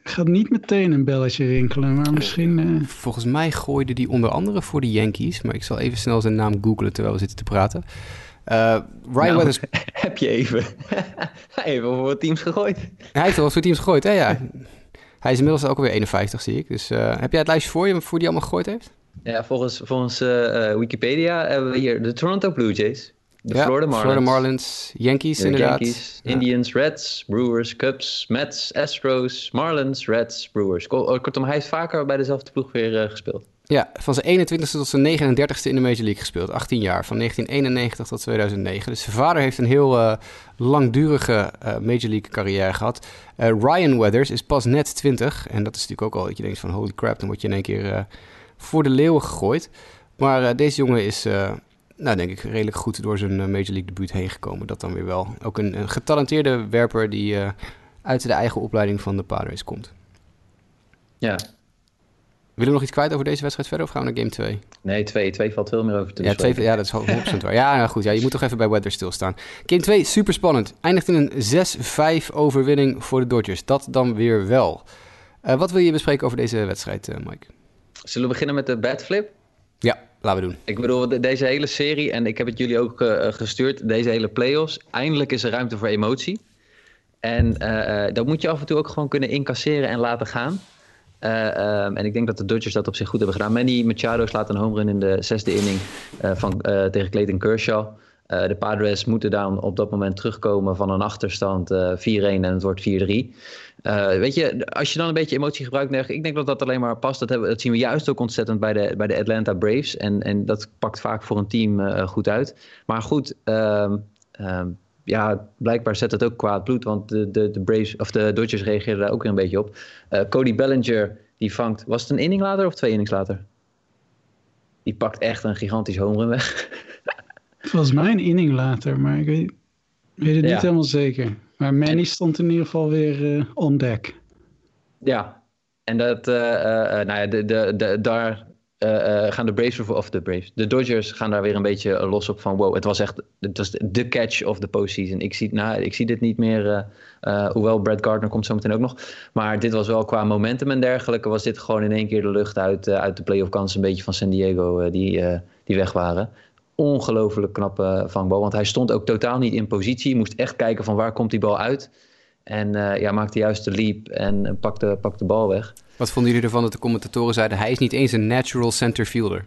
gaat niet meteen een belletje rinkelen, maar misschien... Uh... Volgens mij gooide die onder andere voor de Yankees, maar ik zal even snel zijn naam googlen terwijl we zitten te praten. Ryan nou, Weathers... Heb je even, even voor wat teams gegooid? Hij heeft wel voor teams gegooid, hè, ja. Hij is inmiddels ook alweer 51, zie ik. Dus heb jij het lijstje voor je, voor die allemaal gegooid heeft? Ja, volgens, volgens uh, Wikipedia hebben we hier de Toronto Blue Jays, de ja, Florida Marlins, Florida Marlins Yankees de inderdaad. Yankees, ja. Indians, Reds, Brewers, Cubs, Mets, Astros, Marlins, Reds, Brewers. Oh, kortom, hij heeft vaker bij dezelfde ploeg weer uh, gespeeld. Ja, van zijn 21ste tot zijn 39ste in de Major League gespeeld. 18 jaar, van 1991 tot 2009. Dus zijn vader heeft een heel uh, langdurige uh, Major League carrière gehad. Uh, Ryan Weathers is pas net 20. En dat is natuurlijk ook al dat je denkt van holy crap, dan word je in één keer voor de leeuwen gegooid. Maar deze jongen is, nou denk ik, redelijk goed door zijn uh, Major League debuut heen gekomen. Dat dan weer wel. Ook een, een getalenteerde werper die uit de eigen opleiding van de Padres komt. Ja. Willen we nog iets kwijt over deze wedstrijd verder of gaan we naar game 2? Nee, 2. 2 valt veel meer over te ja, twee, ja, dat is 100% waar. Ja, nou goed. Ja, je moet toch even bij Weather stilstaan. Game 2, super spannend. Eindigt in een 6-5 overwinning voor de Dodgers. Dat dan weer wel. wat wil je bespreken over deze wedstrijd, Mike? Zullen we beginnen met de batflip? Ja, laten we doen. Ik bedoel, deze hele serie, en ik heb het jullie ook uh, gestuurd, deze hele playoffs. Eindelijk is er ruimte voor emotie. En uh, dat moet je af en toe ook gewoon kunnen incasseren en laten gaan. Um, en ik denk dat de Dodgers dat op zich goed hebben gedaan. Manny Machado slaat een home run in de zesde inning van, tegen Clayton Kershaw. De Padres moeten dan op dat moment terugkomen van een achterstand uh, 4-1 en het wordt 4-3. Uh, weet je, als je dan een beetje emotie gebruikt, ik denk dat dat alleen maar past. Dat, hebben, dat zien we juist ook ontzettend bij de, bij de Atlanta Braves. En, en dat pakt vaak voor een team uh, goed uit. Maar goed, um, um, ja, blijkbaar zet het ook kwaad bloed. Want de, de, de, Braves, of de Dodgers reageerden daar ook weer een beetje op. Uh, Cody Bellinger, die vangt, was het een inning later of twee innings later? Die pakt echt een gigantisch home weg. Volgens mij een inning later, maar ik weet, weet het niet helemaal zeker. Maar Manny stond in ieder geval weer uh, on deck. Ja, en dat, uh, nou ja, de, de, de, daar gaan de Braves, of de Braves, de Dodgers gaan daar weer een beetje los op van wow, het was echt, het was de catch of the postseason. Ik zie, nou, ik zie dit niet meer, hoewel Brad Gardner komt zometeen ook nog, maar dit was wel qua momentum en dergelijke, was dit gewoon in één keer de lucht uit, uit de playoff kans een beetje van San Diego die, die weg waren ongelooflijk knappe vangbal. Want hij stond ook totaal niet in positie. Moest echt kijken van waar komt die bal uit. En uh, ja, maakte juist de leap en pakte, pakte de bal weg. Wat vonden jullie ervan dat de commentatoren zeiden... hij is niet eens een natural center fielder?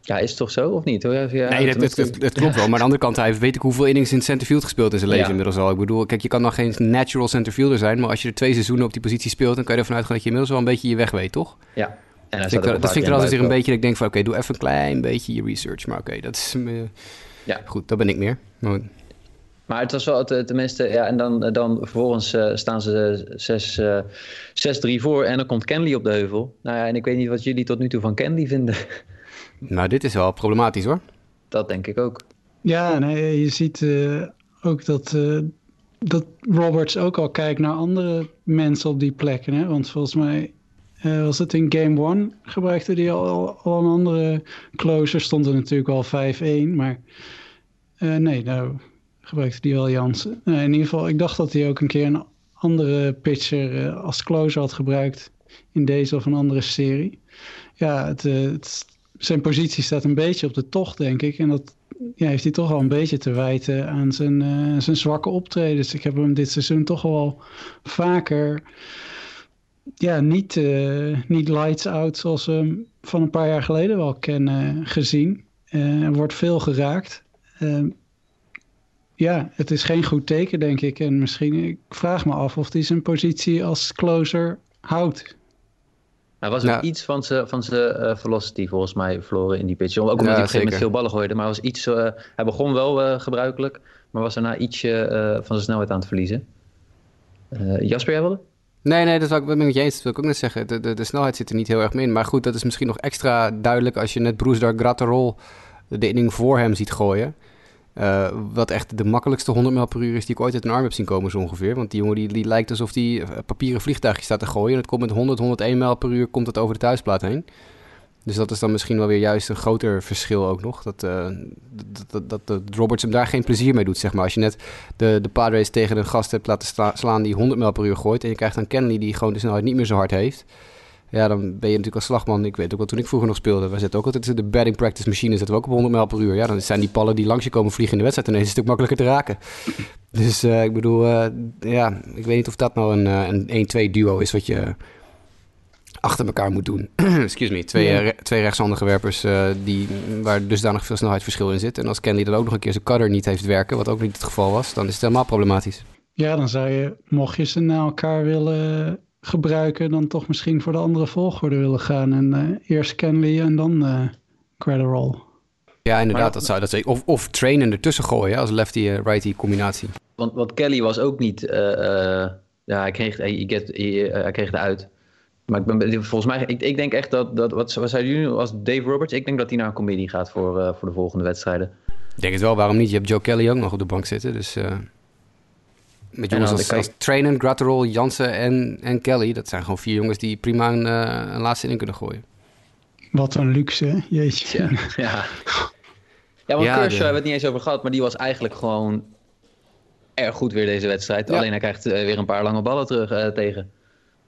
Ja, is het toch zo of niet? Ja, nee, dat, dat, dat, klopt wel. Maar aan de andere kant, hij heeft weet ik hoeveel innings in center field gespeeld in zijn leven ja. inmiddels al. Ik bedoel, kijk, je kan nog geen natural center fielder zijn... maar als je er twee seizoenen op die positie speelt... dan kan je ervan uitgaan dat je inmiddels wel een beetje je weg weet, toch? Ja, en dat vind ik, dat vind ik er altijd weer een beetje dat ik denk van... oké, doe even een klein beetje je research. Maar oké, dat is... Uh, ja. Goed, dat ben ik meer. Maar, maar het was wel tenminste... Ja, en dan, dan vervolgens uh, staan ze 6-3 uh, voor... en dan komt Kenley op de heuvel. Nou ja, en ik weet niet wat jullie tot nu toe van Kenley vinden. Nou, dit is wel problematisch hoor. Dat denk ik ook. Ja, nee, je ziet uh, ook dat, uh, dat Roberts ook al kijkt naar andere mensen op die plekken. Hè? Want volgens mij uh, was het in Game 1 gebruikte hij al, al een andere closer. Stond er natuurlijk al 5-1, maar nee, nou gebruikte hij wel Jansen. in ieder geval, ik dacht dat hij ook een keer een andere pitcher als closer had gebruikt in deze of een andere serie. Ja, het, zijn positie staat een beetje op de tocht, denk ik. En dat ja, heeft hij toch wel een beetje te wijten aan zijn, zijn zwakke optredens. Ik heb hem dit seizoen toch wel vaker ja, niet, uh, niet lights out zoals we hem van een paar jaar geleden wel kennen gezien. Uh, er wordt veel geraakt. ja, het is geen goed teken, denk ik. En misschien, ik vraag me af of hij zijn positie als closer houdt. Hij was ook iets van zijn van uh, velocity volgens mij verloren in die pitch. Ook omdat ja, hij op een gegeven moment veel ballen gooide. Maar was iets, uh, hij begon wel uh, gebruikelijk, maar was daarna ietsje van zijn snelheid aan het verliezen. Jasper, jij wilde? Nee, nee, dat, ben ik met je eens. Dat wil ik ook net zeggen. De, de, de, snelheid zit er niet heel erg mee in. Maar goed, dat is misschien nog extra duidelijk als je net Bruce Gratterol de inning voor hem ziet gooien. Uh, wat echt de makkelijkste 100 mijl per uur is die ik ooit uit een arm heb zien komen zo ongeveer. Want die jongen die, die lijkt alsof die papieren vliegtuigje staat te gooien. En het komt met 100, 101 mijl per uur komt het over de thuisplaat heen. Dus dat is dan misschien wel weer juist een groter verschil ook nog. Dat, uh, dat, dat, dat, Roberts hem daar geen plezier mee doet, zeg maar. Als je net de, de Padres tegen een gast hebt laten slaan die 100 mijl per uur gooit... en je krijgt dan Kennedy die gewoon de snelheid niet meer zo hard heeft... Ja, dan ben je natuurlijk als slagman. Ik weet ook wel, toen ik vroeger nog speelde, we zetten ook altijd de batting practice machine, zetten we ook op 100 mijl per uur. Ja, dan zijn die ballen die langs je komen vliegen in de wedstrijd ineens een stuk makkelijker te raken. Dus uh, ik bedoel, uh, ja, ik weet niet of dat nou een, een 1-2 duo is wat je achter elkaar moet doen. Excuse me, twee, ja. re twee rechtshandige werpers die, waar dusdanig veel snelheidsverschil in zit. En als Candy dan ook nog een keer zijn cutter niet heeft werken, wat ook niet het geval was, dan is het helemaal problematisch. Ja, dan zou je, mocht je ze naar elkaar willen gebruiken, dan toch misschien voor de andere volgorde willen gaan. En uh, eerst Kenley en dan uh, Crediroll. Ja, inderdaad, dat zou dat zijn. Of, of trainen ertussen gooien als lefty-righty combinatie. Want, want Kelly was ook niet. Uh, ja, hij kreeg, hij, get, hij, hij kreeg eruit. Maar ik ben, volgens mij, ik, ik denk echt dat, dat wat, wat zeiden jullie als Dave Roberts? Ik denk dat hij naar een comedie gaat voor, voor de volgende wedstrijden. Ik denk het wel, waarom niet? Je hebt Joe Kelly ook nog op de bank zitten, dus... Met jongens als, als Trainen, Gratterol, Jansen en, en Kelly. Dat zijn gewoon vier jongens die prima een, uh, een laatste in kunnen gooien. Wat een luxe, jeetje. Ja, ja. ja want ja, Kershaw hebben we het niet eens over gehad, maar die was eigenlijk gewoon erg goed weer deze wedstrijd. Ja. Alleen hij krijgt uh, weer een paar lange ballen terug uh, tegen.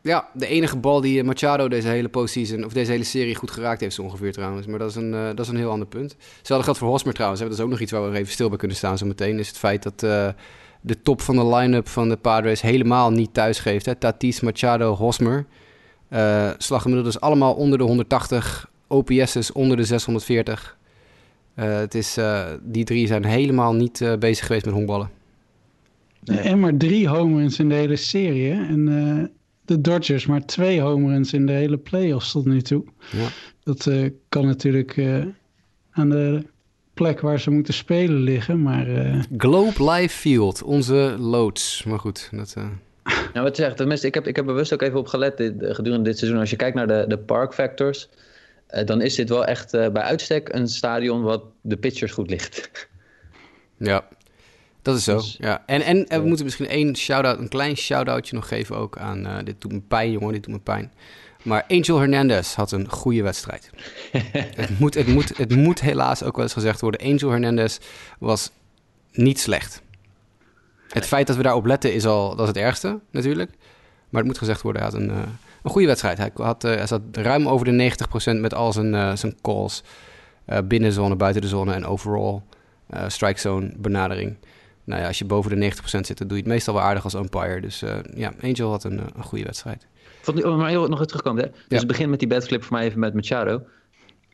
Ja, de enige bal die Machado deze hele postseason, of deze hele serie goed geraakt heeft, zo ongeveer trouwens. Maar dat is een, uh, dat is een heel ander punt. Hetzelfde geldt voor Hosmer trouwens. Dat is ook nog iets waar we even stil bij kunnen staan zo meteen. Is het feit dat de top van de line-up van de Padres helemaal niet thuis geeft. Hè? Tatis, Machado, Hosmer. Uh, slaggemiddeld allemaal onder de 180. OPS's onder de 640. het is, die drie zijn helemaal niet bezig geweest met honkballen. En maar drie homeruns in de hele serie. En de Dodgers maar twee homeruns in de hele playoffs tot nu toe. Ja. Dat kan natuurlijk aan de plek waar ze moeten spelen liggen. Maar, uh... Globe Life Field, onze loods. Maar goed, dat... Uh... Nou, wat zegt, tenminste, ik heb, ik heb bewust ook even op gelet dit, gedurende dit seizoen. Als je kijkt naar de, de park factors, uh, dan is dit wel echt bij uitstek een stadion wat de pitchers goed ligt. Ja, dat is zo. Dus, ja. En, en, en we moeten misschien één shout-out, een klein shout-outje nog geven ook aan... dit doet me pijn, jongen, dit doet me pijn. Maar Angel Hernandez had een goede wedstrijd. het, moet, het, moet, het moet helaas ook wel eens gezegd worden. Angel Hernandez was niet slecht. Het feit dat we daarop letten is al dat is het ergste natuurlijk. Maar het moet gezegd worden, hij had een, uh, een goede wedstrijd. Hij, had, uh, hij zat ruim over de 90% met al zijn, uh, zijn calls. binnenzone, buiten de zone en overall strike zone benadering. Nou ja, als je boven de 90% zit, dan doe je het meestal wel aardig als umpire. Dus ja, Angel had een, een goede wedstrijd. Vond, maar heel nog even terugkomen. Hè? Dus het begin met die bedflip voor mij even met Machado.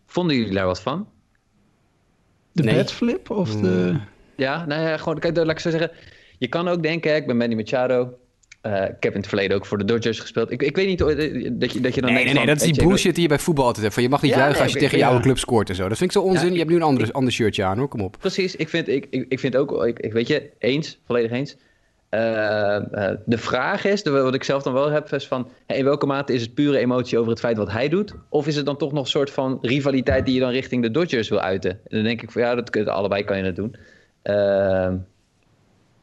Vonden jullie daar wat van? De nee. bedflip of de... Ja, nou ja, gewoon, kijk, laat ik zo zeggen. Je kan ook denken, ik ben Manny Machado. Uh, ik heb in het verleden ook voor de Dodgers gespeeld. Ik, ik weet niet eh, dat je, dat je dan nee, Nee, nee, dat is die bullshit die je bij voetbal altijd hebt. Van je mag niet juichen als je tegen je oude club scoort en zo. Dat vind ik zo onzin. je hebt nu een ander, ander shirtje aan hoor, kom op. Precies, ik vind, ik, ik, vind ook, ik, ik weet je, eens, volledig eens. Uh, de vraag is, wat ik zelf dan wel heb, is van in welke mate is het pure emotie over het feit wat hij doet? Of is het dan toch nog een soort van rivaliteit die je dan richting de Dodgers wil uiten? En dan denk ik van ja, dat, allebei kan je het doen.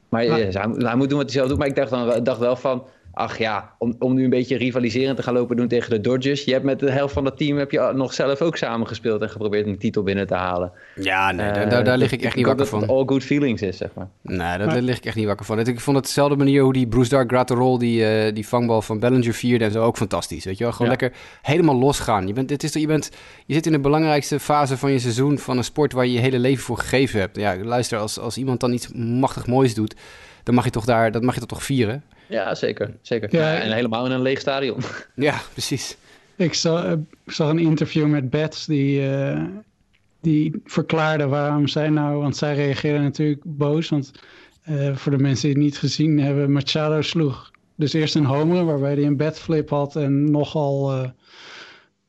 Maar, maar hij, hij, moet doen wat hij zelf doet. Maar ik dacht, dan, dacht wel van, ach ja, om, om nu een beetje rivaliserend te gaan lopen doen tegen de Dodgers. Je hebt met de helft van dat team heb je nog zelf ook samengespeeld en geprobeerd een titel binnen te halen. Ja, nee, daar, daar, daar lig ik echt niet wakker van. Dat all good feelings is, zeg maar. Nee, daar, daar lig ik echt niet wakker van. Ik vond het dezelfde manier hoe die Bruce Dark Gratterol die, uh, die vangbal van Bellinger vierde en zo ook fantastisch. Weet je wel, gewoon lekker helemaal losgaan. Je, bent, het is, je, bent, je zit in de belangrijkste fase van je seizoen van een sport waar je je hele leven voor gegeven hebt. Ja, luister, als, als iemand dan iets machtig moois doet, dan mag je toch daar, dat mag je toch vieren. Ja, zeker. zeker. Ja, en helemaal in een leeg stadion. Ja, precies. Ik zag, eh, zag een interview met Bets die, uh, die verklaarde waarom zij nou... Want zij reageerde natuurlijk boos. Want uh, voor de mensen die het niet gezien hebben... Machado sloeg dus eerst een homer waarbij hij een bedflip had... en nogal, uh,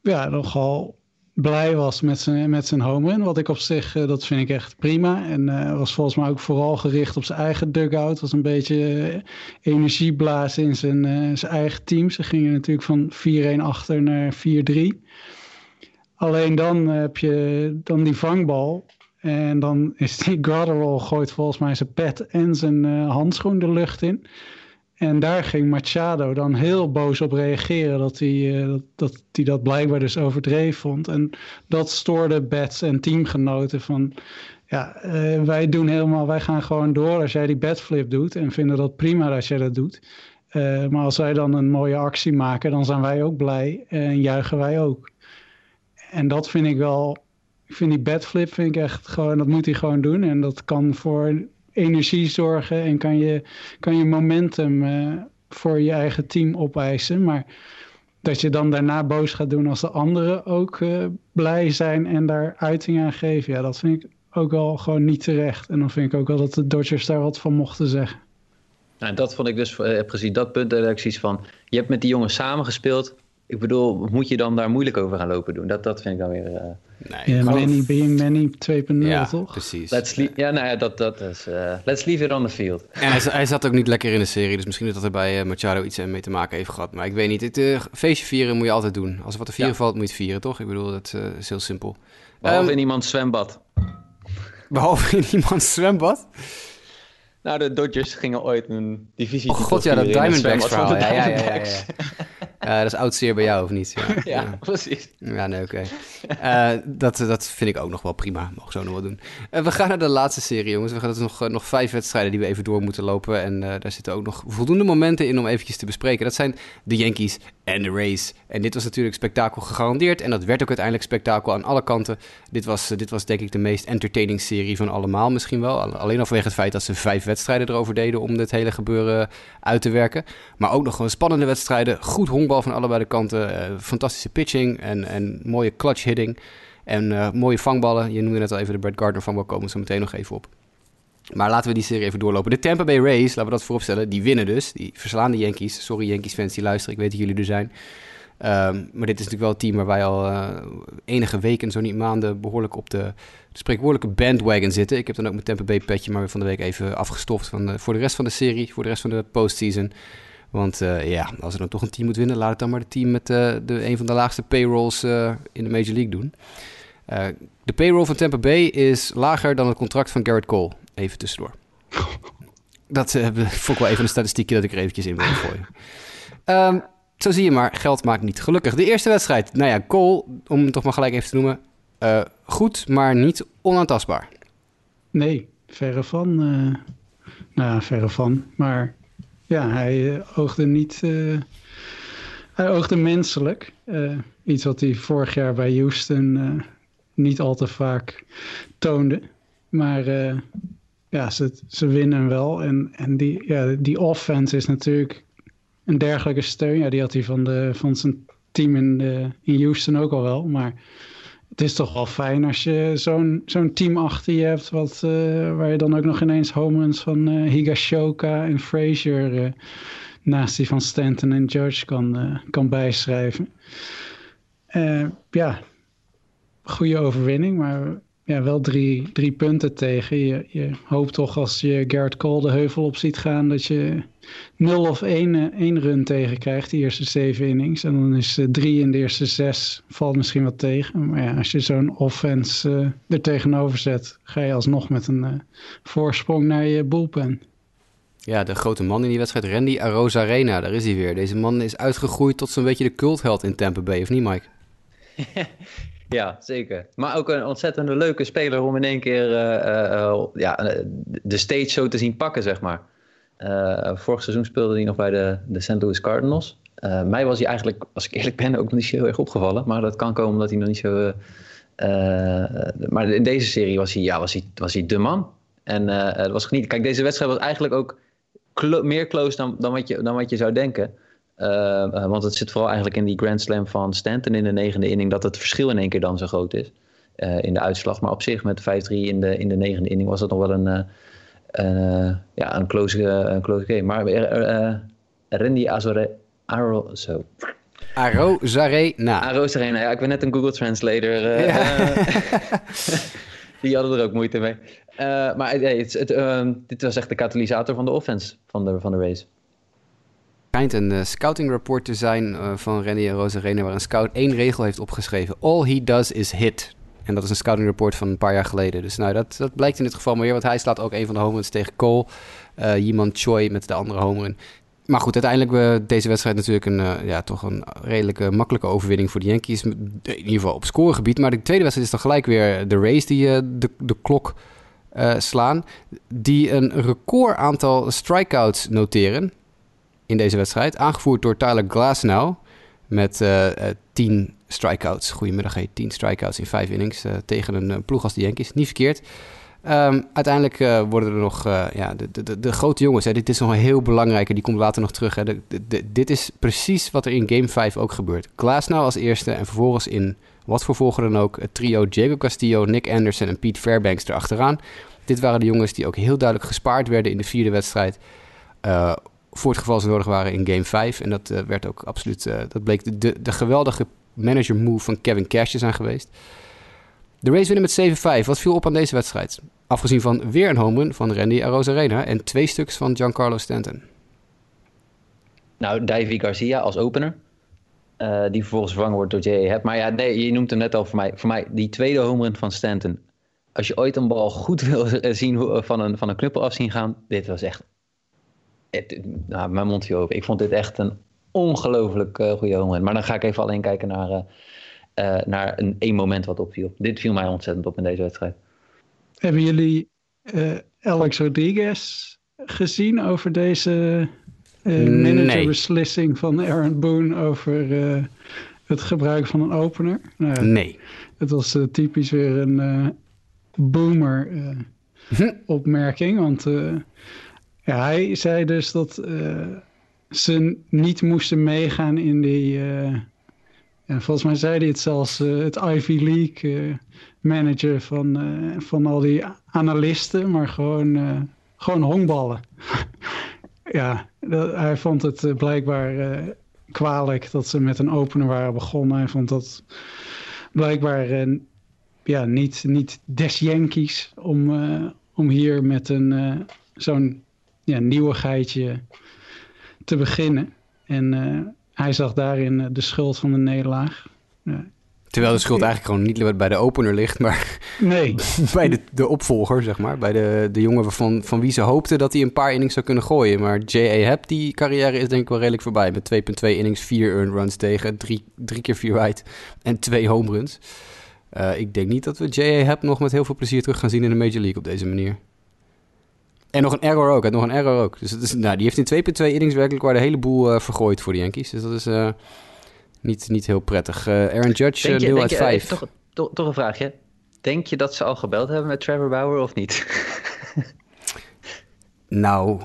ja, nogal blij was met zijn, met zijn home run. Wat ik op zich, uh, dat vind ik echt prima. En uh, was volgens mij ook vooral gericht op zijn eigen dugout. Was een beetje uh, energie blazen in zijn, zijn eigen team. Ze gingen natuurlijk van 4-1 achter naar 4-3. Alleen dan heb je dan die vangbal. En dan is die Gratterall gooit volgens mij zijn pet en zijn handschoen de lucht in. En daar ging Machado dan heel boos op reageren dat hij, uh, dat, dat, dat blijkbaar dus overdreven vond. En dat stoorde Bets en teamgenoten van, ja, uh, wij doen helemaal, wij gaan gewoon door als jij die bedflip doet en vinden dat prima als jij dat doet. Uh, maar als wij dan een mooie actie maken, dan zijn wij ook blij en juichen wij ook. En dat vind ik wel, ik vind die bedflip vind ik echt gewoon, dat moet hij gewoon doen. En dat kan voor energie zorgen en kan je, kan je momentum uh, voor je eigen team opeisen. Maar dat je dan daarna boos gaat doen als de anderen ook uh, blij zijn en daar uiting aan geven, ja, dat vind ik ook wel gewoon niet terecht. En dan vind ik ook wel dat de Dodgers daar wat van mochten zeggen. Nou, dat vond ik dus uh, precies dat punt. Dat ik van, je hebt met die jongens samengespeeld. Ik bedoel, moet je dan daar moeilijk over gaan lopen doen? Dat, dat vind ik dan weer... Uh... Nee, ja, Manny being Manny 2.0, ja, toch? precies. Let's ja, nou ja, dat, dat is... Uh, let's leave it on the field. En hij, hij, zat ook niet lekker in de serie, dus misschien dat er bij uh, Machado iets mee te maken heeft gehad. Maar ik weet niet, het uh, feestje vieren moet je altijd doen. Als er wat te vieren ja. valt, moet je het vieren, toch? Ik bedoel, dat is heel simpel. Behalve um, in iemands zwembad. Behalve in iemands zwembad? Nou, de Dodgers gingen ooit een divisie. Oh god, ja, dat Diamondbacks verhaal. Ja, ja, ja, ja, ja. Dat is oud zeer bij jou, of niet? Ja, precies. Ja, nee, oké. Uh, dat, dat vind ik ook nog wel prima. Mogen zo nog wel doen. Uh, we gaan naar de laatste serie, jongens. We gaan er nog, nog vijf wedstrijden die we even door moeten lopen. En daar zitten ook nog voldoende momenten in om eventjes te bespreken. Dat zijn de Yankees en de Rays. En dit was natuurlijk spektakel gegarandeerd. En dat werd ook uiteindelijk spektakel aan alle kanten. Dit was, dit was denk ik de meest entertaining serie van allemaal misschien wel. Alleen al vanwege het feit dat ze vijf wedstrijden erover deden om dit hele gebeuren uit te werken. Maar ook nog gewoon spannende wedstrijden. Goed honkbal van allebei de kanten. Uh, fantastische pitching en, en mooie clutch hitting. En mooie vangballen. Je noemde net al even de Brad Gardner vangbal. Komen we zo meteen nog even op. Maar laten we die serie even doorlopen. De Tampa Bay Rays, laten we dat vooropstellen, die winnen dus. Die verslaan de Yankees. Sorry Yankees fans die luisteren, ik weet dat jullie er zijn. Ehm, maar dit is natuurlijk wel een team waar wij al uh, enige weken, zo niet maanden, behoorlijk op de, de spreekwoordelijke bandwagon zitten. Ik heb dan ook mijn Tampa Bay petje maar van de week even afgestoft van voor de rest van de serie, voor de rest van de postseason. Want uh, ja, als er dan toch een team moet winnen, laat het dan maar het team met uh, de, een van de laagste payrolls in de Major League doen. de payroll van Tampa Bay is lager dan het contract van Garrett Cole. Even tussendoor. Dat uh, vond ik wel even een statistiekje dat ik er eventjes in wil gooien. Um, zo zie je maar, geld maakt niet gelukkig. De eerste wedstrijd, nou ja, Cole, om het toch maar gelijk even te noemen. Uh, goed, maar niet onaantastbaar. Nee, verre van. Uh, nou, verre van. Maar ja, hij oogde niet... hij oogde menselijk. iets wat hij vorig jaar bij Houston niet al te vaak toonde. Maar ja, ze, ze winnen wel. En, en die, ja, die offense is natuurlijk een dergelijke steun. Ja, die had hij van, de, van zijn team in, de, in Houston ook al wel. Maar het is toch wel fijn als je zo'n zo'n team achter je hebt... Wat, uh, waar je dan ook nog ineens home van uh, Higashoka en Frazier... Uh, naast die van Stanton en Judge kan, kan bijschrijven. ja, goede overwinning, maar ja, wel drie, drie punten tegen. Je, je hoopt toch als je Garrett Cole de heuvel op ziet gaan... dat je 0 of 1, 1 run tegen krijgt, de eerste zeven innings. En dan is 3 in de eerste zes, valt misschien wat tegen. Maar ja, als je zo'n offense uh, er tegenover zet... ga je alsnog met een uh, voorsprong naar je bullpen. Ja, de grote man in die wedstrijd, Randy Arozarena, daar is hij weer. Deze man is uitgegroeid tot zo'n beetje de cultheld in Tampa Bay, of niet Mike? Ja, zeker. Maar ook een ontzettende leuke speler om in één keer uh, uh, ja, de stage zo te zien pakken, zeg maar. Uh, vorig seizoen speelde hij nog bij de, de St. Louis Cardinals. mij was hij eigenlijk, als ik eerlijk ben, ook nog niet zo heel erg opgevallen. Maar dat kan komen omdat hij nog niet zo... maar in deze serie was hij, ja, was hij, was hij de man. En het was genieten. Kijk, deze wedstrijd was eigenlijk ook meer close dan, dan, wat je, dan wat je zou denken. Uh, uh, want het zit vooral eigenlijk in die Grand Slam van Stanton in de negende inning... dat het verschil in één keer dan zo groot is uh, in de uitslag. Maar op zich met 5-3 in de, in de negende inning was dat nog wel een, ja, een, close, een close game. Maar Randy Azore... Aro, zo. Aro Zarena. Aro Zarena, ja, ik ben net een Google Translator. Ja. die hadden er ook moeite mee. maar het, het, ehm, dit was echt de katalysator van de offense van de, van de race schijnt een uh, scouting report te zijn uh, van en Rosarena... waar een scout één regel heeft opgeschreven. All he does is hit. En dat is een scouting report van een paar jaar geleden. Dus nou, dat, dat blijkt in dit geval maar weer. Want hij slaat ook een van de homeruns tegen Cole. Uh, Yiman Choi met de andere homerun. Maar goed, uiteindelijk uh, deze wedstrijd natuurlijk een, ja, toch een redelijke makkelijke overwinning voor de Yankees. In ieder geval op scoregebied. Maar de tweede wedstrijd is dan gelijk weer de race die de, de klok slaan. Die een record aantal strikeouts noteren in deze wedstrijd. Aangevoerd door Tyler Glasnow met uh, uh, 10 strikeouts. Goedemiddag, hey, 10 strikeouts in 5 innings uh, tegen een ploeg als de Yankees. Niet verkeerd. Um, uiteindelijk worden er nog ja, de, de, de, grote jongens. Hè, dit is nog een heel belangrijke. Die komt later nog terug. Hè. De, dit is precies wat er in Game 5 ook gebeurt. Glasnow als eerste en vervolgens in wat voor volgorde dan ook... het trio Diego Castillo, Nick Anderson en Pete Fairbanks erachteraan. Dit waren de jongens die ook heel duidelijk gespaard werden in de vierde wedstrijd... voor het geval ze nodig waren in game 5. En dat uh, werd ook absoluut, uh, dat bleek de, de, geweldige manager move van Kevin Cash te geweest. De Rays winnen met 7-5. Wat viel op aan deze wedstrijd? Afgezien van weer een home run van Randy Arozarena en twee stuks van Giancarlo Stanton. Nou, Davy Garcia als opener. Uh, die vervolgens vervangen wordt door J.A. Happ. Maar ja, nee, je noemt hem net al voor mij. Voor mij, die tweede home run van Stanton. Als je ooit een bal goed wil zien van een, van een knuppel af zien gaan. Dit was echt het, nou, mijn mond viel open. Ik vond dit echt een ongelooflijk uh, goede moment. Maar dan ga ik even alleen kijken naar, uh, uh, naar een één moment wat opviel. Dit viel mij ontzettend op in deze wedstrijd. Hebben jullie Alex Rodriguez gezien over deze managerbeslissing van Aaron Boone over het gebruik van een opener? Nou, nee. Het was typisch weer een boomer hm. opmerking, want hij zei dus dat uh, ze niet moesten meegaan in die, uh, En volgens mij zei hij het zelfs het Ivy League manager van, van al die analisten, maar gewoon, gewoon honkballen. ja, hij vond het blijkbaar kwalijk dat ze met een opener waren begonnen. Hij vond dat blijkbaar ja, niet, niet des Yankees om, om hier met een zo'n ja, nieuwigheidje te beginnen. En uh, hij zag daarin de schuld van de nederlaag. Terwijl de schuld eigenlijk gewoon niet bij de opener ligt, maar nee. bij de, de opvolger, zeg maar. Bij de, de jongen van, van wie ze hoopten dat hij een paar innings zou kunnen gooien. Maar J.A. Happ, die carrière is denk ik wel redelijk voorbij. Met 2,2 innings, 4 earned runs tegen, drie, drie keer 4 right en twee home runs. Uh, ik denk niet dat we J.A. Happ nog met heel veel plezier terug gaan zien in de Major League op deze manier. En nog een error ook. En nog een error ook. Dus is, nou, die heeft in 2.2 innings werkelijk waar de hele boel uh, vergooid voor de Yankees. Dus dat is uh, niet, niet heel prettig. Uh, Aaron Judge, deel uit 5. Toch, toch, toch, een vraagje. Denk je dat ze al gebeld hebben met Trevor Bauer of niet? nou,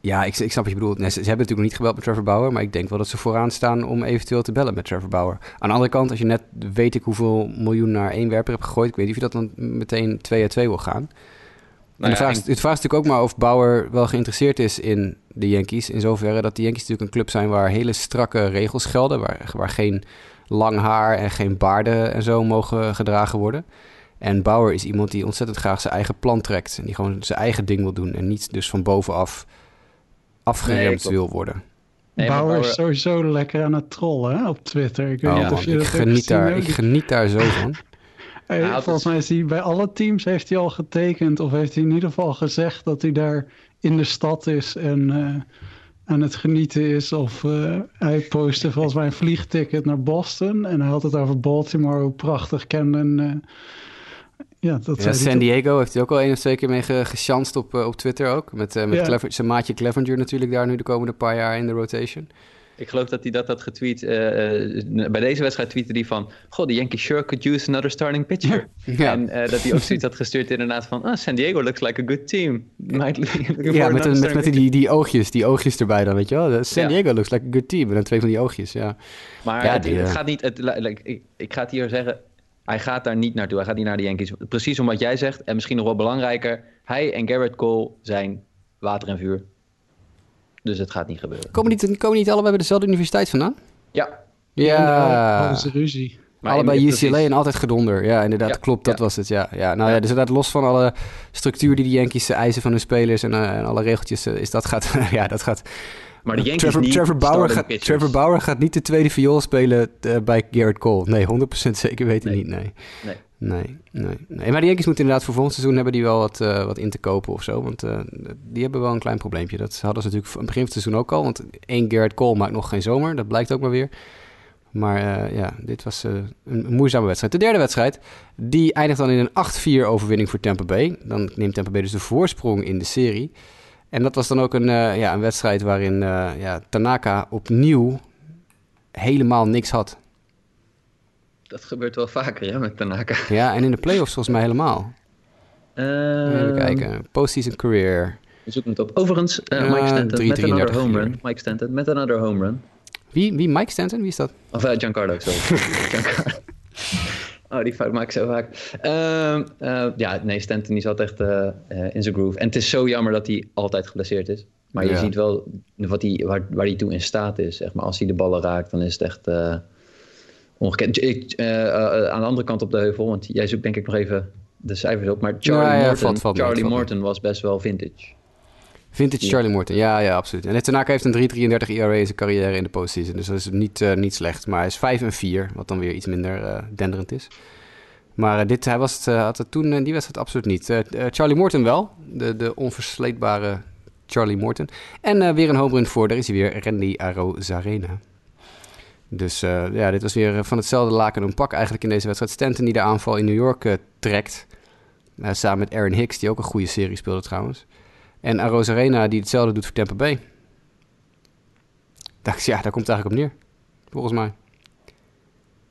ja, ik, ik snap wat je bedoelt. Nee, ze, ze, hebben natuurlijk nog niet gebeld met Trevor Bauer. Maar ik denk wel dat ze vooraan staan om eventueel te bellen met Trevor Bauer. Aan de andere kant, als je net weet ik hoeveel miljoen naar één werper hebt gegooid. Ik weet niet of je dat dan meteen 2 uit 2 wil gaan. Nou en de vraag, is, het vraag is natuurlijk ook maar of Bauer wel geïnteresseerd is in de Yankees. In zoverre dat de Yankees natuurlijk een club zijn waar hele strakke regels gelden. Waar, waar geen lang haar en geen baarden en zo mogen gedragen worden. En Bauer is iemand die ontzettend graag zijn eigen plan trekt. En die gewoon zijn eigen ding wil doen. En niet dus van bovenaf afgeremd wil worden. Nee, Bauer, is sowieso lekker aan het trollen hè, op Twitter. Ik, weet oh, niet je ik, geniet daar, ik geniet daar zo van. Hey, volgens mij is hij bij alle teams heeft hij al getekend. Of heeft hij in ieder geval gezegd dat hij daar in de stad is en uh, aan het genieten is. Of uh, hij postte volgens mij een vliegticket naar Boston. En hij had het over Baltimore, hoe prachtig Camden... Uh, ja, dat ja, San Diego heeft hij ook al één of twee keer mee gechanst op, op Twitter ook. Met, met ja. Clever, zijn maatje Clevenger natuurlijk daar nu de komende paar jaar in de rotation. Ik geloof dat hij dat had getweet. Uh, bij deze wedstrijd tweette hij van... Goh, de Yankee sure could use another starting pitcher. Ja. En uh, dat hij ook zoiets had gestuurd inderdaad van... Oh, San Diego looks like a good team. Ja, met, een, met, met die, die oogjes, die oogjes erbij dan, weet je wel. San Diego looks like a good team. En dan twee van die oogjes, ja. Maar ja, het, het, gaat niet... Het, ik, ik ga het hier zeggen... Hij gaat daar niet naartoe. Hij gaat niet naar de Yankees. Precies om wat jij zegt. En misschien nog wel belangrijker. Hij en Garrett Cole zijn water en vuur. Dus het gaat niet gebeuren. Komen niet, komen niet allebei bij dezelfde universiteit vandaan? Ja. Ja. Dat is ruzie. Maar allebei UCLA en altijd gedonder. Ja, inderdaad, klopt. Dat was het, ja. ja nou ja. dus inderdaad, los van alle structuur die de Yankees eisen van hun spelers en, uh, en alle regeltjes, uh, is dat gaat, ja, dat gaat... Maar de Yankees Trevor, niet Trevor Bauer, gaat, Trevor Bauer gaat niet de tweede viool spelen uh, bij Garrett Cole. Nee, 100% zeker weet hij nee. niet, nee. nee. Nee, nee, nee. Maar de Yankees moeten inderdaad voor volgend seizoen hebben die wel wat, uh, wat in te kopen of zo. Want uh, die hebben wel een klein probleempje. Dat hadden ze natuurlijk aan het begin van het seizoen ook al. Want één Garrett Cole maakt nog geen zomer. Dat blijkt ook maar weer. Maar uh, ja, dit was een, een, moeizame wedstrijd. De derde wedstrijd, die eindigt dan in een 8-4 overwinning voor Tampa Bay. Dan neemt Tampa Bay dus de voorsprong in de serie. En dat was dan ook een, ja, een wedstrijd waarin ja, Tanaka opnieuw helemaal niks had. Dat gebeurt wel vaker, hè, met Tanaka. Ja, en in de playoffs volgens mij helemaal. Uh, Even kijken. Postseason career. We zoeken het op. Overigens, uh, Mike Stanton met een another home run. Mike Stanton met een another home run. Wie, wie? Mike Stanton? Wie is dat? Of uh, Giancarlo, sorry. Giancarlo. Oh, die fout maak ik zo vaak. Uh, uh, ja, nee, Stanton die zat echt uh, in zijn groove. En het is zo jammer dat hij altijd geblesseerd is. Maar je ja. ziet wel wat hij, waar, waar hij toe in staat is. Zeg maar. Als hij de ballen raakt, dan is het echt ongekend. Ik, uh, uh, aan de andere kant op de heuvel, want jij zoekt denk ik nog even de cijfers op. Maar Charlie, ja, ja, Morton, Charlie Morton was best wel vintage. Vintage ja. Charlie Morton, ja, ja, absoluut. En Tanaka heeft een 3,33 ERA in zijn carrière in de postseason. Dus dat is niet, uh, niet slecht. Maar hij is 5 en 4, wat dan weer iets minder denderend is. Maar dit, hij was het, had het toen die wedstrijd absoluut niet. Charlie Morton wel, de, de onversleetbare Charlie Morton. En weer een home run voor, daar is hij weer, Randy Arozarena. Dus uh, ja, dit was weer van hetzelfde laken een pak eigenlijk in deze wedstrijd. Stanton die de aanval in New York uh, trekt. Samen met Aaron Hicks, die ook een goede serie speelde trouwens. En Aroz Arena die hetzelfde doet voor Tampa Bay. Dacht ja, daar komt het eigenlijk op neer. Volgens mij.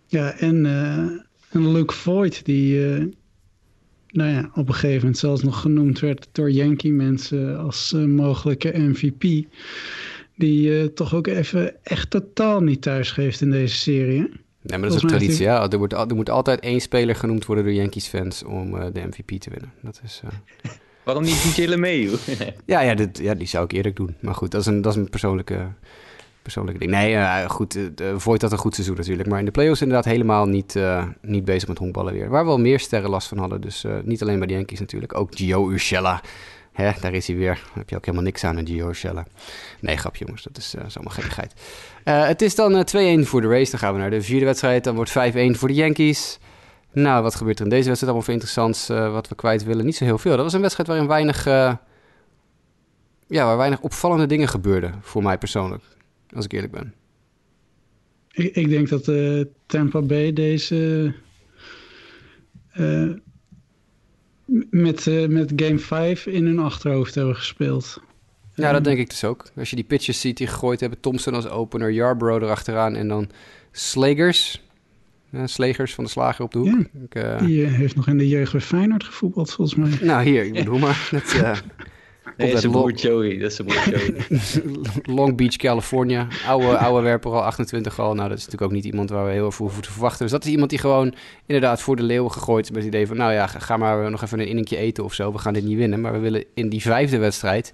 Ja, en, en Luke Voigt die nou ja, op een gegeven moment zelfs nog genoemd werd door Yankee mensen als mogelijke MVP die toch ook even echt totaal niet thuis geeft in deze serie. Nee, maar dat is ook traditie. Ja. Er, wordt, er moet altijd één speler genoemd worden door Yankees-fans om de MVP te winnen. Dat is... Waarom niet DJ LeMayu? ja, ja, dit, ja, die zou ik eerlijk doen. Maar goed, dat is een, dat is een persoonlijke, persoonlijke ding. Nee, uh, goed, uh, Voigt had een goed seizoen natuurlijk. Maar in de playoffs inderdaad helemaal niet, uh, niet bezig met honkballen weer. Waar wel meer sterren last van hadden. Dus niet alleen bij de Yankees natuurlijk. Ook Gio Urshela. Daar is hij weer. Daar heb je ook helemaal niks aan, een Gio. Nee, grap jongens, dat is, uh, is allemaal gekkigheid. het is dan 2-1 voor de race. Dan gaan we naar de vierde wedstrijd. Dan wordt 5-1 voor de Yankees. Nou, wat gebeurt er in deze wedstrijd allemaal voor interessants wat we kwijt willen? Niet zo heel veel. Dat was een wedstrijd waarin weinig, ja, waar weinig opvallende dingen gebeurden voor mij persoonlijk, als ik eerlijk ben. Ik, ik denk dat Tampa Bay deze met, met Game 5 in hun achterhoofd hebben gespeeld. Ja, dat denk ik dus ook. Als je die pitches ziet die gegooid hebben, Thompson als opener, Yarbrough erachteraan en dan Slagers uh, Slegers van de Slager op de hoek. Ja, ik, uh... Die uh, heeft nog in de jeugd bij Feyenoord gevoetbald, volgens mij. Nou, hier, ik bedoel maar. Dat, nee, dat is broer Joey. Dat is een broer Joey. Long Beach, California. Oude, oude werper al, 28 al. Nou, dat is natuurlijk ook niet iemand waar we heel veel voor te verwachten. Dus dat is iemand die gewoon inderdaad voor de leeuwen gegooid is met het idee van... nou ja, ga maar nog even een inningje eten of zo. We gaan dit niet winnen. Maar we willen in die vijfde wedstrijd...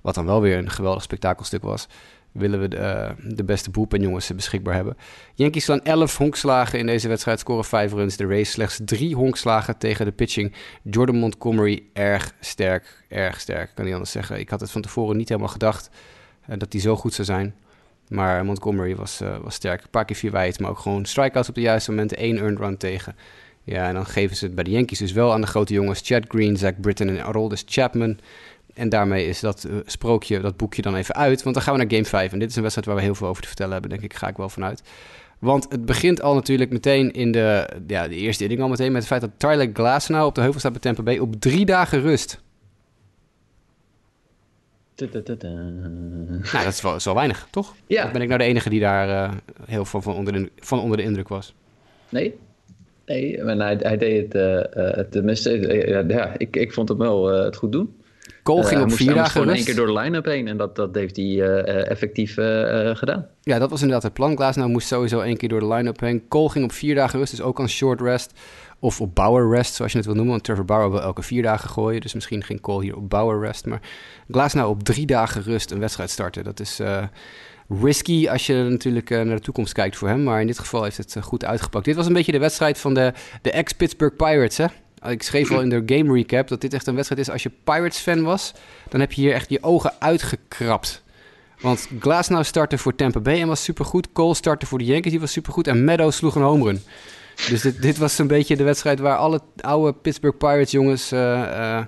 wat dan wel weer een geweldig spektakelstuk was willen we de, uh, de beste jongens beschikbaar hebben. Yankees slaan 11 honkslagen in deze wedstrijd, scoren 5 runs. De race slechts 3 honkslagen tegen de pitching. Jordan Montgomery erg sterk, erg sterk, kan niet anders zeggen. Ik had het van tevoren niet helemaal gedacht uh, dat hij zo goed zou zijn. Maar Montgomery was, uh, was sterk. Een paar keer vier maar ook gewoon strikeouts op de juiste momenten. één earned run tegen. Ja, en dan geven ze het bij de Yankees dus wel aan de grote jongens. Chad Green, Zach Britton en Aroldis Chapman. En daarmee is dat uh, sprookje, dat boekje dan even uit. Want dan gaan we naar Game 5. En dit is een wedstrijd waar we heel veel over te vertellen hebben, denk ik. Ga ik wel vanuit. Want het begint al natuurlijk meteen in de, ja, de eerste inning al meteen met het feit dat Tyler Glasnow op de heuvel staat bij Tampa Bay op drie dagen rust. Nou, dat is wel, is wel weinig, toch? Ja. Of ben ik nou de enige die daar uh, heel veel van onder, de, van onder de indruk was? Nee, Nee, maar hij, hij deed het uh, tenminste. Uh, ja, ik, ik vond hem wel het goed doen. Cole ging op vier dagen gewoon één keer door de line-up heen en dat, dat heeft hij uh, effectief uh, gedaan. Ja, dat was inderdaad het plan. nou moest sowieso één keer door de line-up heen. Cole ging op vier dagen rust, dus ook aan short rest. Of op Bauer rest, zoals je het wil noemen. Want Trevor Bauer wil elke vier dagen gooien. Dus misschien ging Cole hier op Bauer rest. Maar nou op drie dagen rust een wedstrijd starten. Dat is uh, risky als je natuurlijk uh, naar de toekomst kijkt voor hem. Maar in dit geval heeft het goed uitgepakt. Dit was een beetje de wedstrijd van de, de ex-Pittsburgh Pirates, hè? Ik schreef al in de game recap dat dit echt een wedstrijd is. Als je Pirates-fan was, dan heb je hier echt je ogen uitgekrapt. Want Glasnow startte voor Tampa Bay en was supergoed. Cole startte voor de Yankees, die was supergoed. En Meadows sloeg een home run. Dus dit, dit was een beetje de wedstrijd waar alle oude Pittsburgh Pirates jongens... Uh, uh,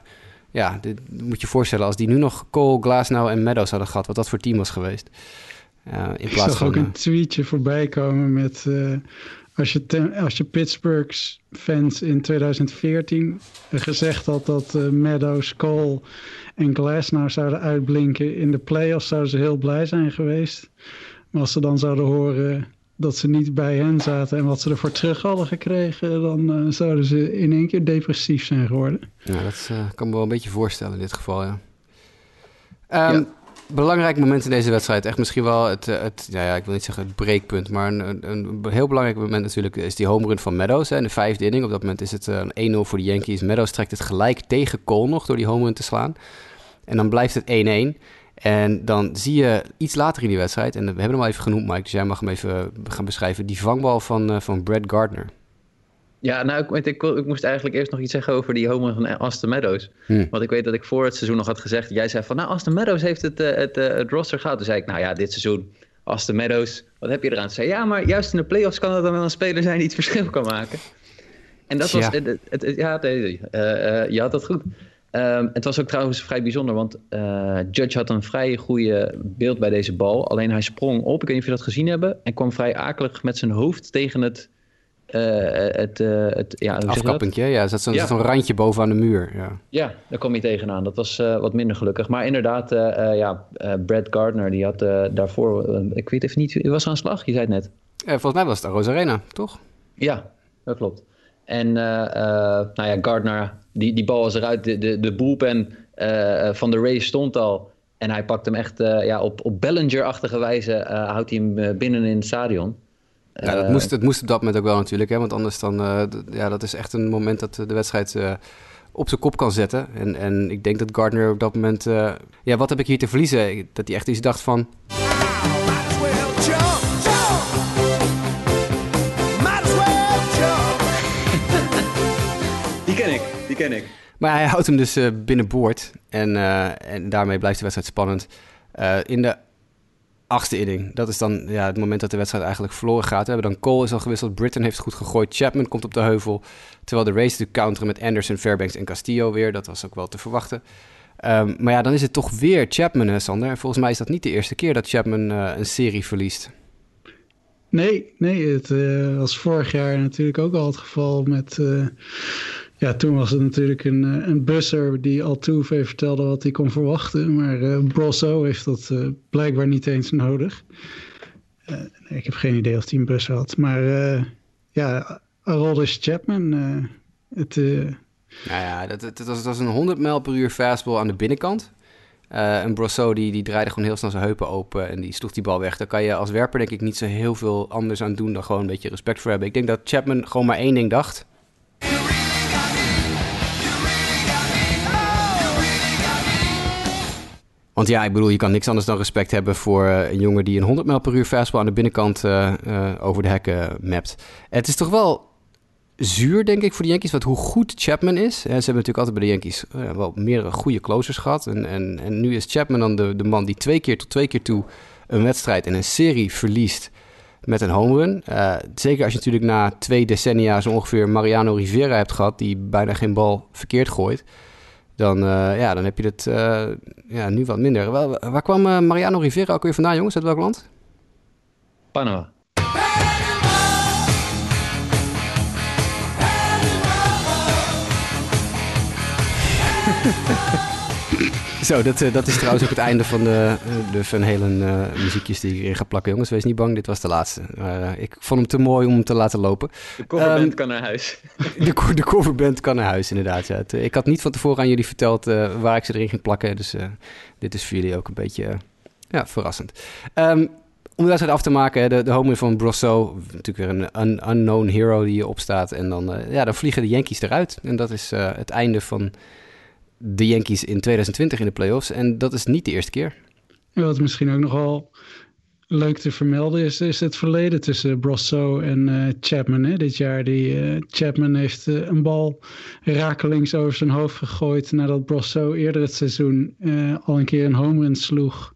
ja, dit moet je voorstellen. Als die nu nog Cole, Glasnow en Meadows hadden gehad... wat dat voor team was geweest. Uh, in plaats Ik zag ook een tweetje voorbij komen met... Als je, als je Pittsburghs fans in 2014 gezegd had dat uh, Meadows, Cole en Glasnow zouden uitblinken in de playoffs, zouden ze heel blij zijn geweest. Maar als ze dan zouden horen dat ze niet bij hen zaten en wat ze ervoor terug hadden gekregen, dan uh, zouden ze in één keer depressief zijn geworden. Ja, dat uh, kan me wel een beetje voorstellen in dit geval, ja. Um, ja belangrijk moment in deze wedstrijd. Echt misschien wel het, eh, het ja, ja, ik wil niet zeggen het breekpunt, maar een, een, heel belangrijk moment natuurlijk is die home run van Meadows. Hè, in de vijfde inning. Op dat moment is het uh, een 1-0 voor de Yankees. Meadows trekt het gelijk tegen Cole nog door die home run te slaan. En dan blijft het 1-1. En dan zie je iets later in die wedstrijd, en we hebben hem al even genoemd, Mike, dus jij mag hem even gaan beschrijven, die vangbal van, van Brad Gardner. Ja, nou, ik, ik, ik, moest eigenlijk eerst nog iets zeggen over die home van Aston Meadows. Hmm. Want ik weet dat ik voor het seizoen nog had gezegd... Jij zei van, nou, Aston Meadows heeft het, uh, het, uh, het roster gehad. Toen zei ik, nou ja, dit seizoen, Aston Meadows, wat heb je eraan? Ze zei, ja, maar juist in de playoffs kan het dan wel een speler zijn die het verschil kan maken. En dat was... Het, het, ja, uh, je had dat goed. Um, het was ook trouwens vrij bijzonder, want Judge had een vrij goede beeld bij deze bal. Alleen hij sprong op, ik weet niet of je dat gezien hebben... en kwam vrij akelig met zijn hoofd tegen het het, uh, het ja, Afkappentje, ja. Zat zo'n ja. zo randje bovenaan de muur. Ja, ja daar kom je tegenaan. Dat was uh, wat minder gelukkig. Maar inderdaad, ja, Brad Gardner, die had daarvoor... ik weet even niet, was aan slag? Je zei het net. volgens mij was het Rose Arena, toch? Ja, dat klopt. En nou ja, Gardner, die, die bal was eruit. De, de, de bullpen van de race stond al. En hij pakt hem echt ja, op, op Bellinger-achtige wijze, houdt hij hem binnen in het stadion. Ja, dat moest, het moest op dat moment ook wel natuurlijk, hè, want anders dan, ja, dat is echt een moment dat de wedstrijd op zijn kop kan zetten. En, en ik denk dat Gardner op dat moment, ja, wat heb ik hier te verliezen? Dat hij echt iets dacht van... Die ken ik, die ken ik. Maar hij houdt hem dus uh, binnenboord. En, uh, en daarmee blijft de wedstrijd spannend. Uh, in de achtste inning, dat is dan ja, het moment dat de wedstrijd eigenlijk verloren gaat. We hebben dan Cole is al gewisseld, Britton heeft goed gegooid, Chapman komt op de heuvel. Terwijl de race te counteren met Anderson, Fairbanks en Castillo weer. Dat was ook wel te verwachten. Um, maar ja, dan is het toch weer Chapman, hè, Sander. En volgens mij is dat niet de eerste keer dat Chapman een serie verliest. Nee, nee, het uh, was vorig jaar natuurlijk ook al het geval met... Uh, ja, toen was het natuurlijk een, eh, een busser die al Altuve vertelde wat hij kon verwachten. Maar uh, heeft dat uh, blijkbaar niet eens nodig. ik heb geen idee of hij een bus had. Maar ja, Aroldis Chapman, het... nou ja, dat, dat, was, was een 100 mijl per uur fastball aan de binnenkant. En Brosso die, die draaide gewoon heel snel zijn heupen open en die sloeg die bal weg. Daar kan je als werper denk ik niet zo heel veel anders aan doen dan gewoon een beetje respect voor hebben. Ik denk dat Chapman gewoon maar één ding dacht. Want ja, ik bedoel, je kan niks anders dan respect hebben voor uh, een jongen die een 100 mijl per uur fastball aan de binnenkant uh, over de hekken mapt. Het is toch wel zuur, denk ik, voor de Yankees. Wat hoe goed Chapman is. ze hebben natuurlijk altijd bij de Yankees wel meerdere goede closers gehad. En, en, en nu is Chapman dan de, de man die twee keer tot twee keer toe een wedstrijd in een serie verliest met een home run. Zeker als je natuurlijk na twee decennia zo ongeveer Mariano Rivera hebt gehad, die bijna geen bal verkeerd gooit. Dan, uh, ja, dan heb je het ja, nu wat minder. Waar, waar kwam Mariano Rivera ook weer vandaan, jongens? Uit welk land? Panama. Zo, dat, uh, dat is trouwens ook het einde van de, de Van Halen uh, muziekjes die ik erin ga plakken. Jongens, wees niet bang, dit was de laatste. Uh, ik vond hem te mooi om hem te laten lopen. De coverband um, kan naar huis. de, de coverband kan naar huis, inderdaad. Ja. Het, ik had niet van tevoren aan jullie verteld waar ik ze erin ging plakken. Dus dit is voor jullie ook een beetje ja, verrassend. Um, om de wedstrijd af te maken, de, de home van Brosso, natuurlijk weer een un, unknown hero die opstaat. En dan, ja, dan vliegen de Yankees eruit. En dat is het einde van de Yankees in 2020 in de playoffs. En dat is niet de eerste keer. Wat misschien ook nogal leuk te vermelden is, is het verleden tussen Brosso en uh, Chapman. Hè? Dit jaar die uh, Chapman heeft uh, een bal rakelings over zijn hoofd gegooid nadat Brosso eerder het seizoen al een keer een home run sloeg.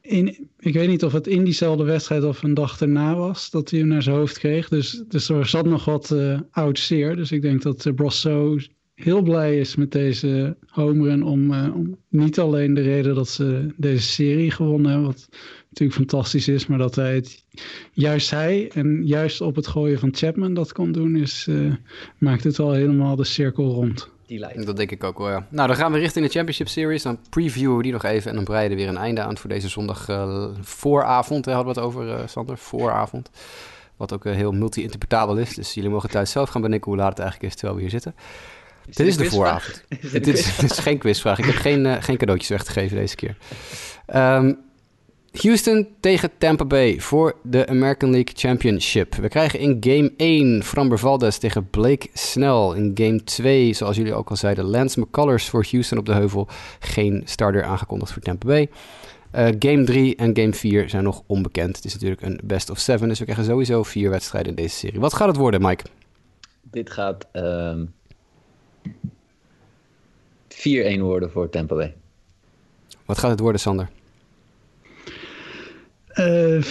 In, ik weet niet of het in diezelfde wedstrijd of een dag erna was dat hij hem naar zijn hoofd kreeg. Dus, dus er zat nog wat oud zeer. Dus ik denk dat Brosso heel blij is met deze home run. Om, uh, om, niet alleen de reden dat ze deze serie gewonnen hebben, wat natuurlijk fantastisch is, maar dat hij het, juist hij en juist op het gooien van Chapman dat kon doen, is, uh, maakt het wel helemaal de cirkel rond. Die lijkt. Dat denk ik ook wel, ja. Nou, dan gaan we richting de Championship Series. Dan previewen we die nog even en dan breiden we weer een einde aan voor deze zondag uh, vooravond. Hè, hadden we het over, Sander, vooravond. Wat ook heel multi-interpretabel is. Dus jullie mogen thuis zelf gaan bedenken hoe laat het eigenlijk is terwijl we hier zitten. Dit is de vooravond. Het is, is, geen quizvraag. Ik heb geen, uh, geen cadeautjes weggegeven deze keer. Um, Houston tegen Tampa Bay voor de American League Championship. We krijgen in game 1 Framber Valdez tegen Blake Snell. In game 2, zoals jullie ook al zeiden, Lance McCullers voor Houston op de heuvel. Geen starter aangekondigd voor Tampa Bay. Uh, game 3 en game 4 zijn nog onbekend. Het is natuurlijk een best of 7, dus we krijgen sowieso vier wedstrijden in deze serie. Wat gaat het worden, Mike? Dit gaat um, 4-1 worden voor Tampa Bay. Wat gaat het worden, Sander? Uh,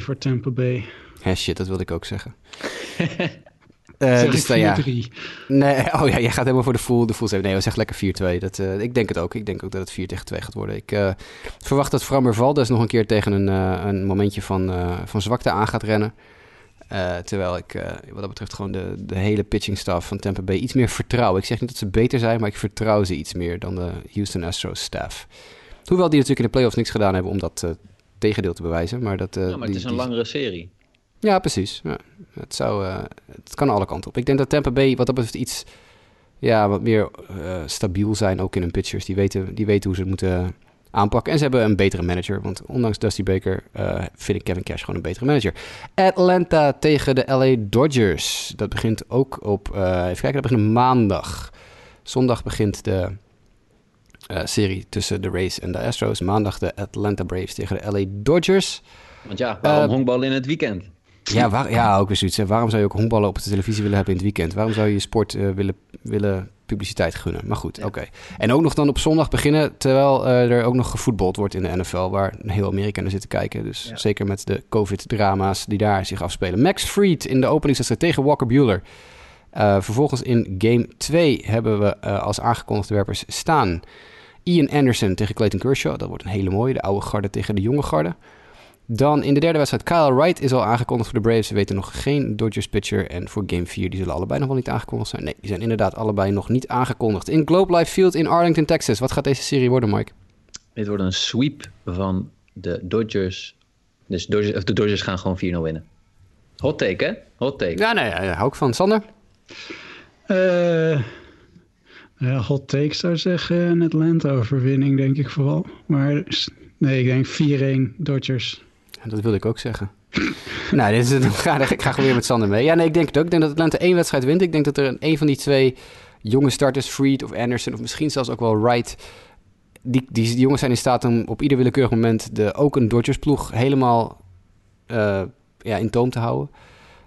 4-2 voor Tampa Bay. Hé, shit, dat wilde ik ook zeggen. Uh, dus, uh, ja. Nee, oh ja, jij gaat helemaal voor de full, de full Nee, we zeggen lekker 4-2. Dat, uh, ik denk het ook. Ik denk ook dat het 4 tegen 2 gaat worden. Ik uh, verwacht dat Frammer Valdes nog een keer tegen een, een momentje van, van zwakte aan gaat rennen. Uh, terwijl ik uh, wat dat betreft gewoon de, de hele pitching staff van Tampa Bay iets meer vertrouw. Ik zeg niet dat ze beter zijn, maar ik vertrouw ze iets meer dan de Houston Astros staff. Hoewel die natuurlijk in de playoffs niks gedaan hebben om dat uh, tegendeel te bewijzen. Maar, dat, ja, maar het is een langere serie. Ja, precies. Ja, het, zou, het kan alle kanten op. Ik denk dat Tampa Bay wat dat betreft iets ja, wat meer stabiel zijn, ook in hun pitchers. Die weten, die weten hoe ze het moeten aanpakken. En ze hebben een betere manager. Want ondanks Dusty Baker vind ik Kevin Cash gewoon een betere manager. Atlanta tegen de LA Dodgers. Dat begint ook op, even kijken, dat begint maandag. Zondag begint de serie tussen de Rays en de Astros. Maandag de Atlanta Braves tegen de LA Dodgers. Want ja, waarom honkballen in het weekend? Ja, waar, ja, ook weer zoiets. Waarom zou je ook honkballen op de televisie willen hebben in het weekend? Waarom zou je je sport willen, willen publiciteit gunnen? Maar goed, oké. En ook nog dan op zondag beginnen, terwijl uh, er ook nog gevoetbald wordt in de NFL, waar heel Amerika naar zit te kijken. Dus ja. zeker met de COVID-drama's die daar zich afspelen. Max Fried in de openingswedstrijd tegen Walker Bueller. Uh, vervolgens in game 2 hebben we als aangekondigde werpers staan Ian Anderson tegen Clayton Kershaw. Dat wordt een hele mooie. De oude garde tegen de jonge garde. Dan in de derde wedstrijd, Kyle Wright is al aangekondigd voor de Braves. Ze weten nog geen Dodgers pitcher. En voor game 4, die zullen allebei nog wel niet aangekondigd zijn. Nee, die zijn inderdaad allebei nog niet aangekondigd. In Globe Life Field in Arlington, Texas. Wat gaat deze serie worden, Mike? Dit wordt een sweep van de Dodgers. Dus Dodgers, of de Dodgers gaan gewoon 4-0 winnen. Hot take, hè? Hot take. Ja, nee, ja, hou ik van. Sander? Uh, ja, hot take zou zeggen een Atlanta-overwinning, denk ik vooral. Maar nee, ik denk 4-1 Dodgers. Dat wilde ik ook zeggen. nou, dit is, ik, ga, ik ga gewoon weer met Sander mee. Ja, nee, ik denk het ook. Ik denk dat Atlanta één wedstrijd wint. Ik denk dat er een, een van die twee jonge starters, Freed of Anderson... of misschien zelfs ook wel Wright... Die, die, die jongens zijn in staat om op ieder willekeurig moment... De, ook een Dodgers-ploeg helemaal uh, ja, in toom te houden.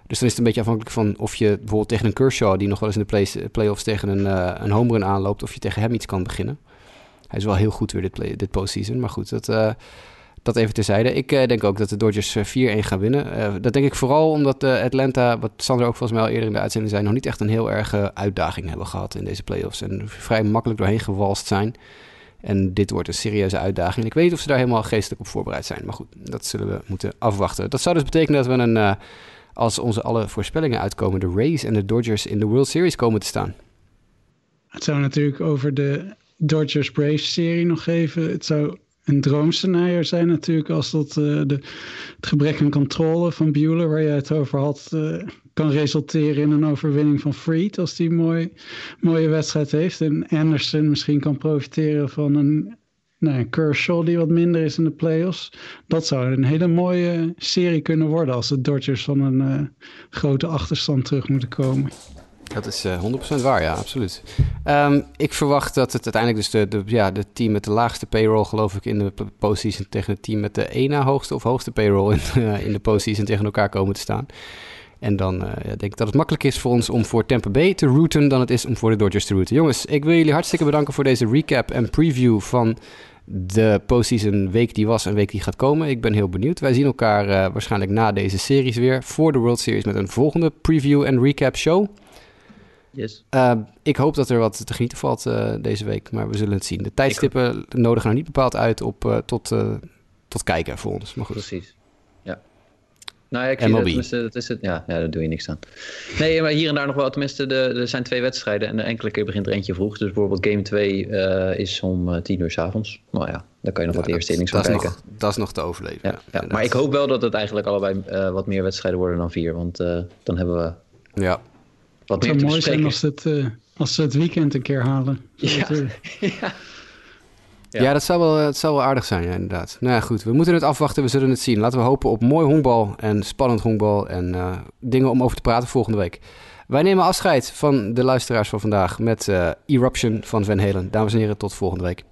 Dus dan is het een beetje afhankelijk van of je bijvoorbeeld tegen een Kershaw... die nog wel eens in de play, playoffs tegen een, uh, een home run aanloopt... of je tegen hem iets kan beginnen. Hij is wel heel goed weer dit, dit postseason. Maar goed, dat... Uh, dat even terzijde. Ik uh, denk ook dat de Dodgers 4-1 gaan winnen. Uh, dat denk ik vooral omdat uh, Atlanta, wat Sander ook volgens mij al eerder in de uitzending zei, nog niet echt een heel erge uitdaging hebben gehad in deze playoffs. En vrij makkelijk doorheen gewalst zijn. En dit wordt een serieuze uitdaging. Ik weet niet of ze daar helemaal geestelijk op voorbereid zijn. Maar goed, dat zullen we moeten afwachten. Dat zou dus betekenen dat we een, als onze alle voorspellingen uitkomen, de Rays en de Dodgers in de World Series komen te staan. Het zou natuurlijk over de Dodgers-Braves-serie nog even. Het zou een droomscenario zijn natuurlijk als dat uh, de, het gebrek aan controle van Bueller, waar je het over had, uh, kan resulteren in een overwinning van Freed als die een mooi, mooie wedstrijd heeft. En Anderson misschien kan profiteren van een, nou, een Kershaw die wat minder is in de playoffs. Dat zou een hele mooie serie kunnen worden als de Dodgers van een uh, grote achterstand terug moeten komen. Dat is uh, eh, 100% waar, ja, absoluut. Um, ik verwacht dat het uiteindelijk dus de, de, ja, de team met de laagste payroll, geloof ik, in de postseason tegen het team met de ene hoogste of hoogste payroll in, uh, in de postseason tegen elkaar komen te staan. En dan ja, denk ik dat het makkelijk is voor ons om voor Tampa Bay te rooten dan het is om voor de Dodgers te rooten. Jongens, ik wil jullie hartstikke bedanken voor deze recap en preview van de postseason week die was en week die gaat komen. Ik ben heel benieuwd. Wij zien elkaar waarschijnlijk na deze series weer voor de World Series met een volgende preview en recap show. Yes. Uh, ik hoop dat er wat te genieten valt uh, deze week, maar we zullen het zien. De tijdstippen nodigen er niet bepaald uit op, uh, tot, tot kijken voor ons. Maar goed. Precies. Ja. Nou ja, ik zie dat, dat is het. Ja, ja, daar doe je niks aan. Nee, maar hier en daar nog wel. Tenminste, de, er zijn twee wedstrijden en enkele keer begint er eentje vroeg. Dus bijvoorbeeld game 2 is om tien uur s avonds. Nou ja, dan kan je nog ja, wat eerste innings van kijken. Nog, dat is nog te overleven. Ja, ja, maar ik hoop wel dat het eigenlijk allebei wat meer wedstrijden worden dan vier. Want dan hebben we... Ja, wat het zou mooi zijn als, het, uh, als ze het weekend een keer halen. Ja. ja. Ja. dat zou wel, het zou wel aardig zijn, ja, inderdaad. Nou ja, goed, we moeten het afwachten, we zullen het zien. Laten we hopen op mooi honkbal en spannend honkbal en uh, dingen om over te praten volgende week. Wij nemen afscheid van de luisteraars van vandaag met uh, Eruption van Van Halen. Dames en heren, tot volgende week.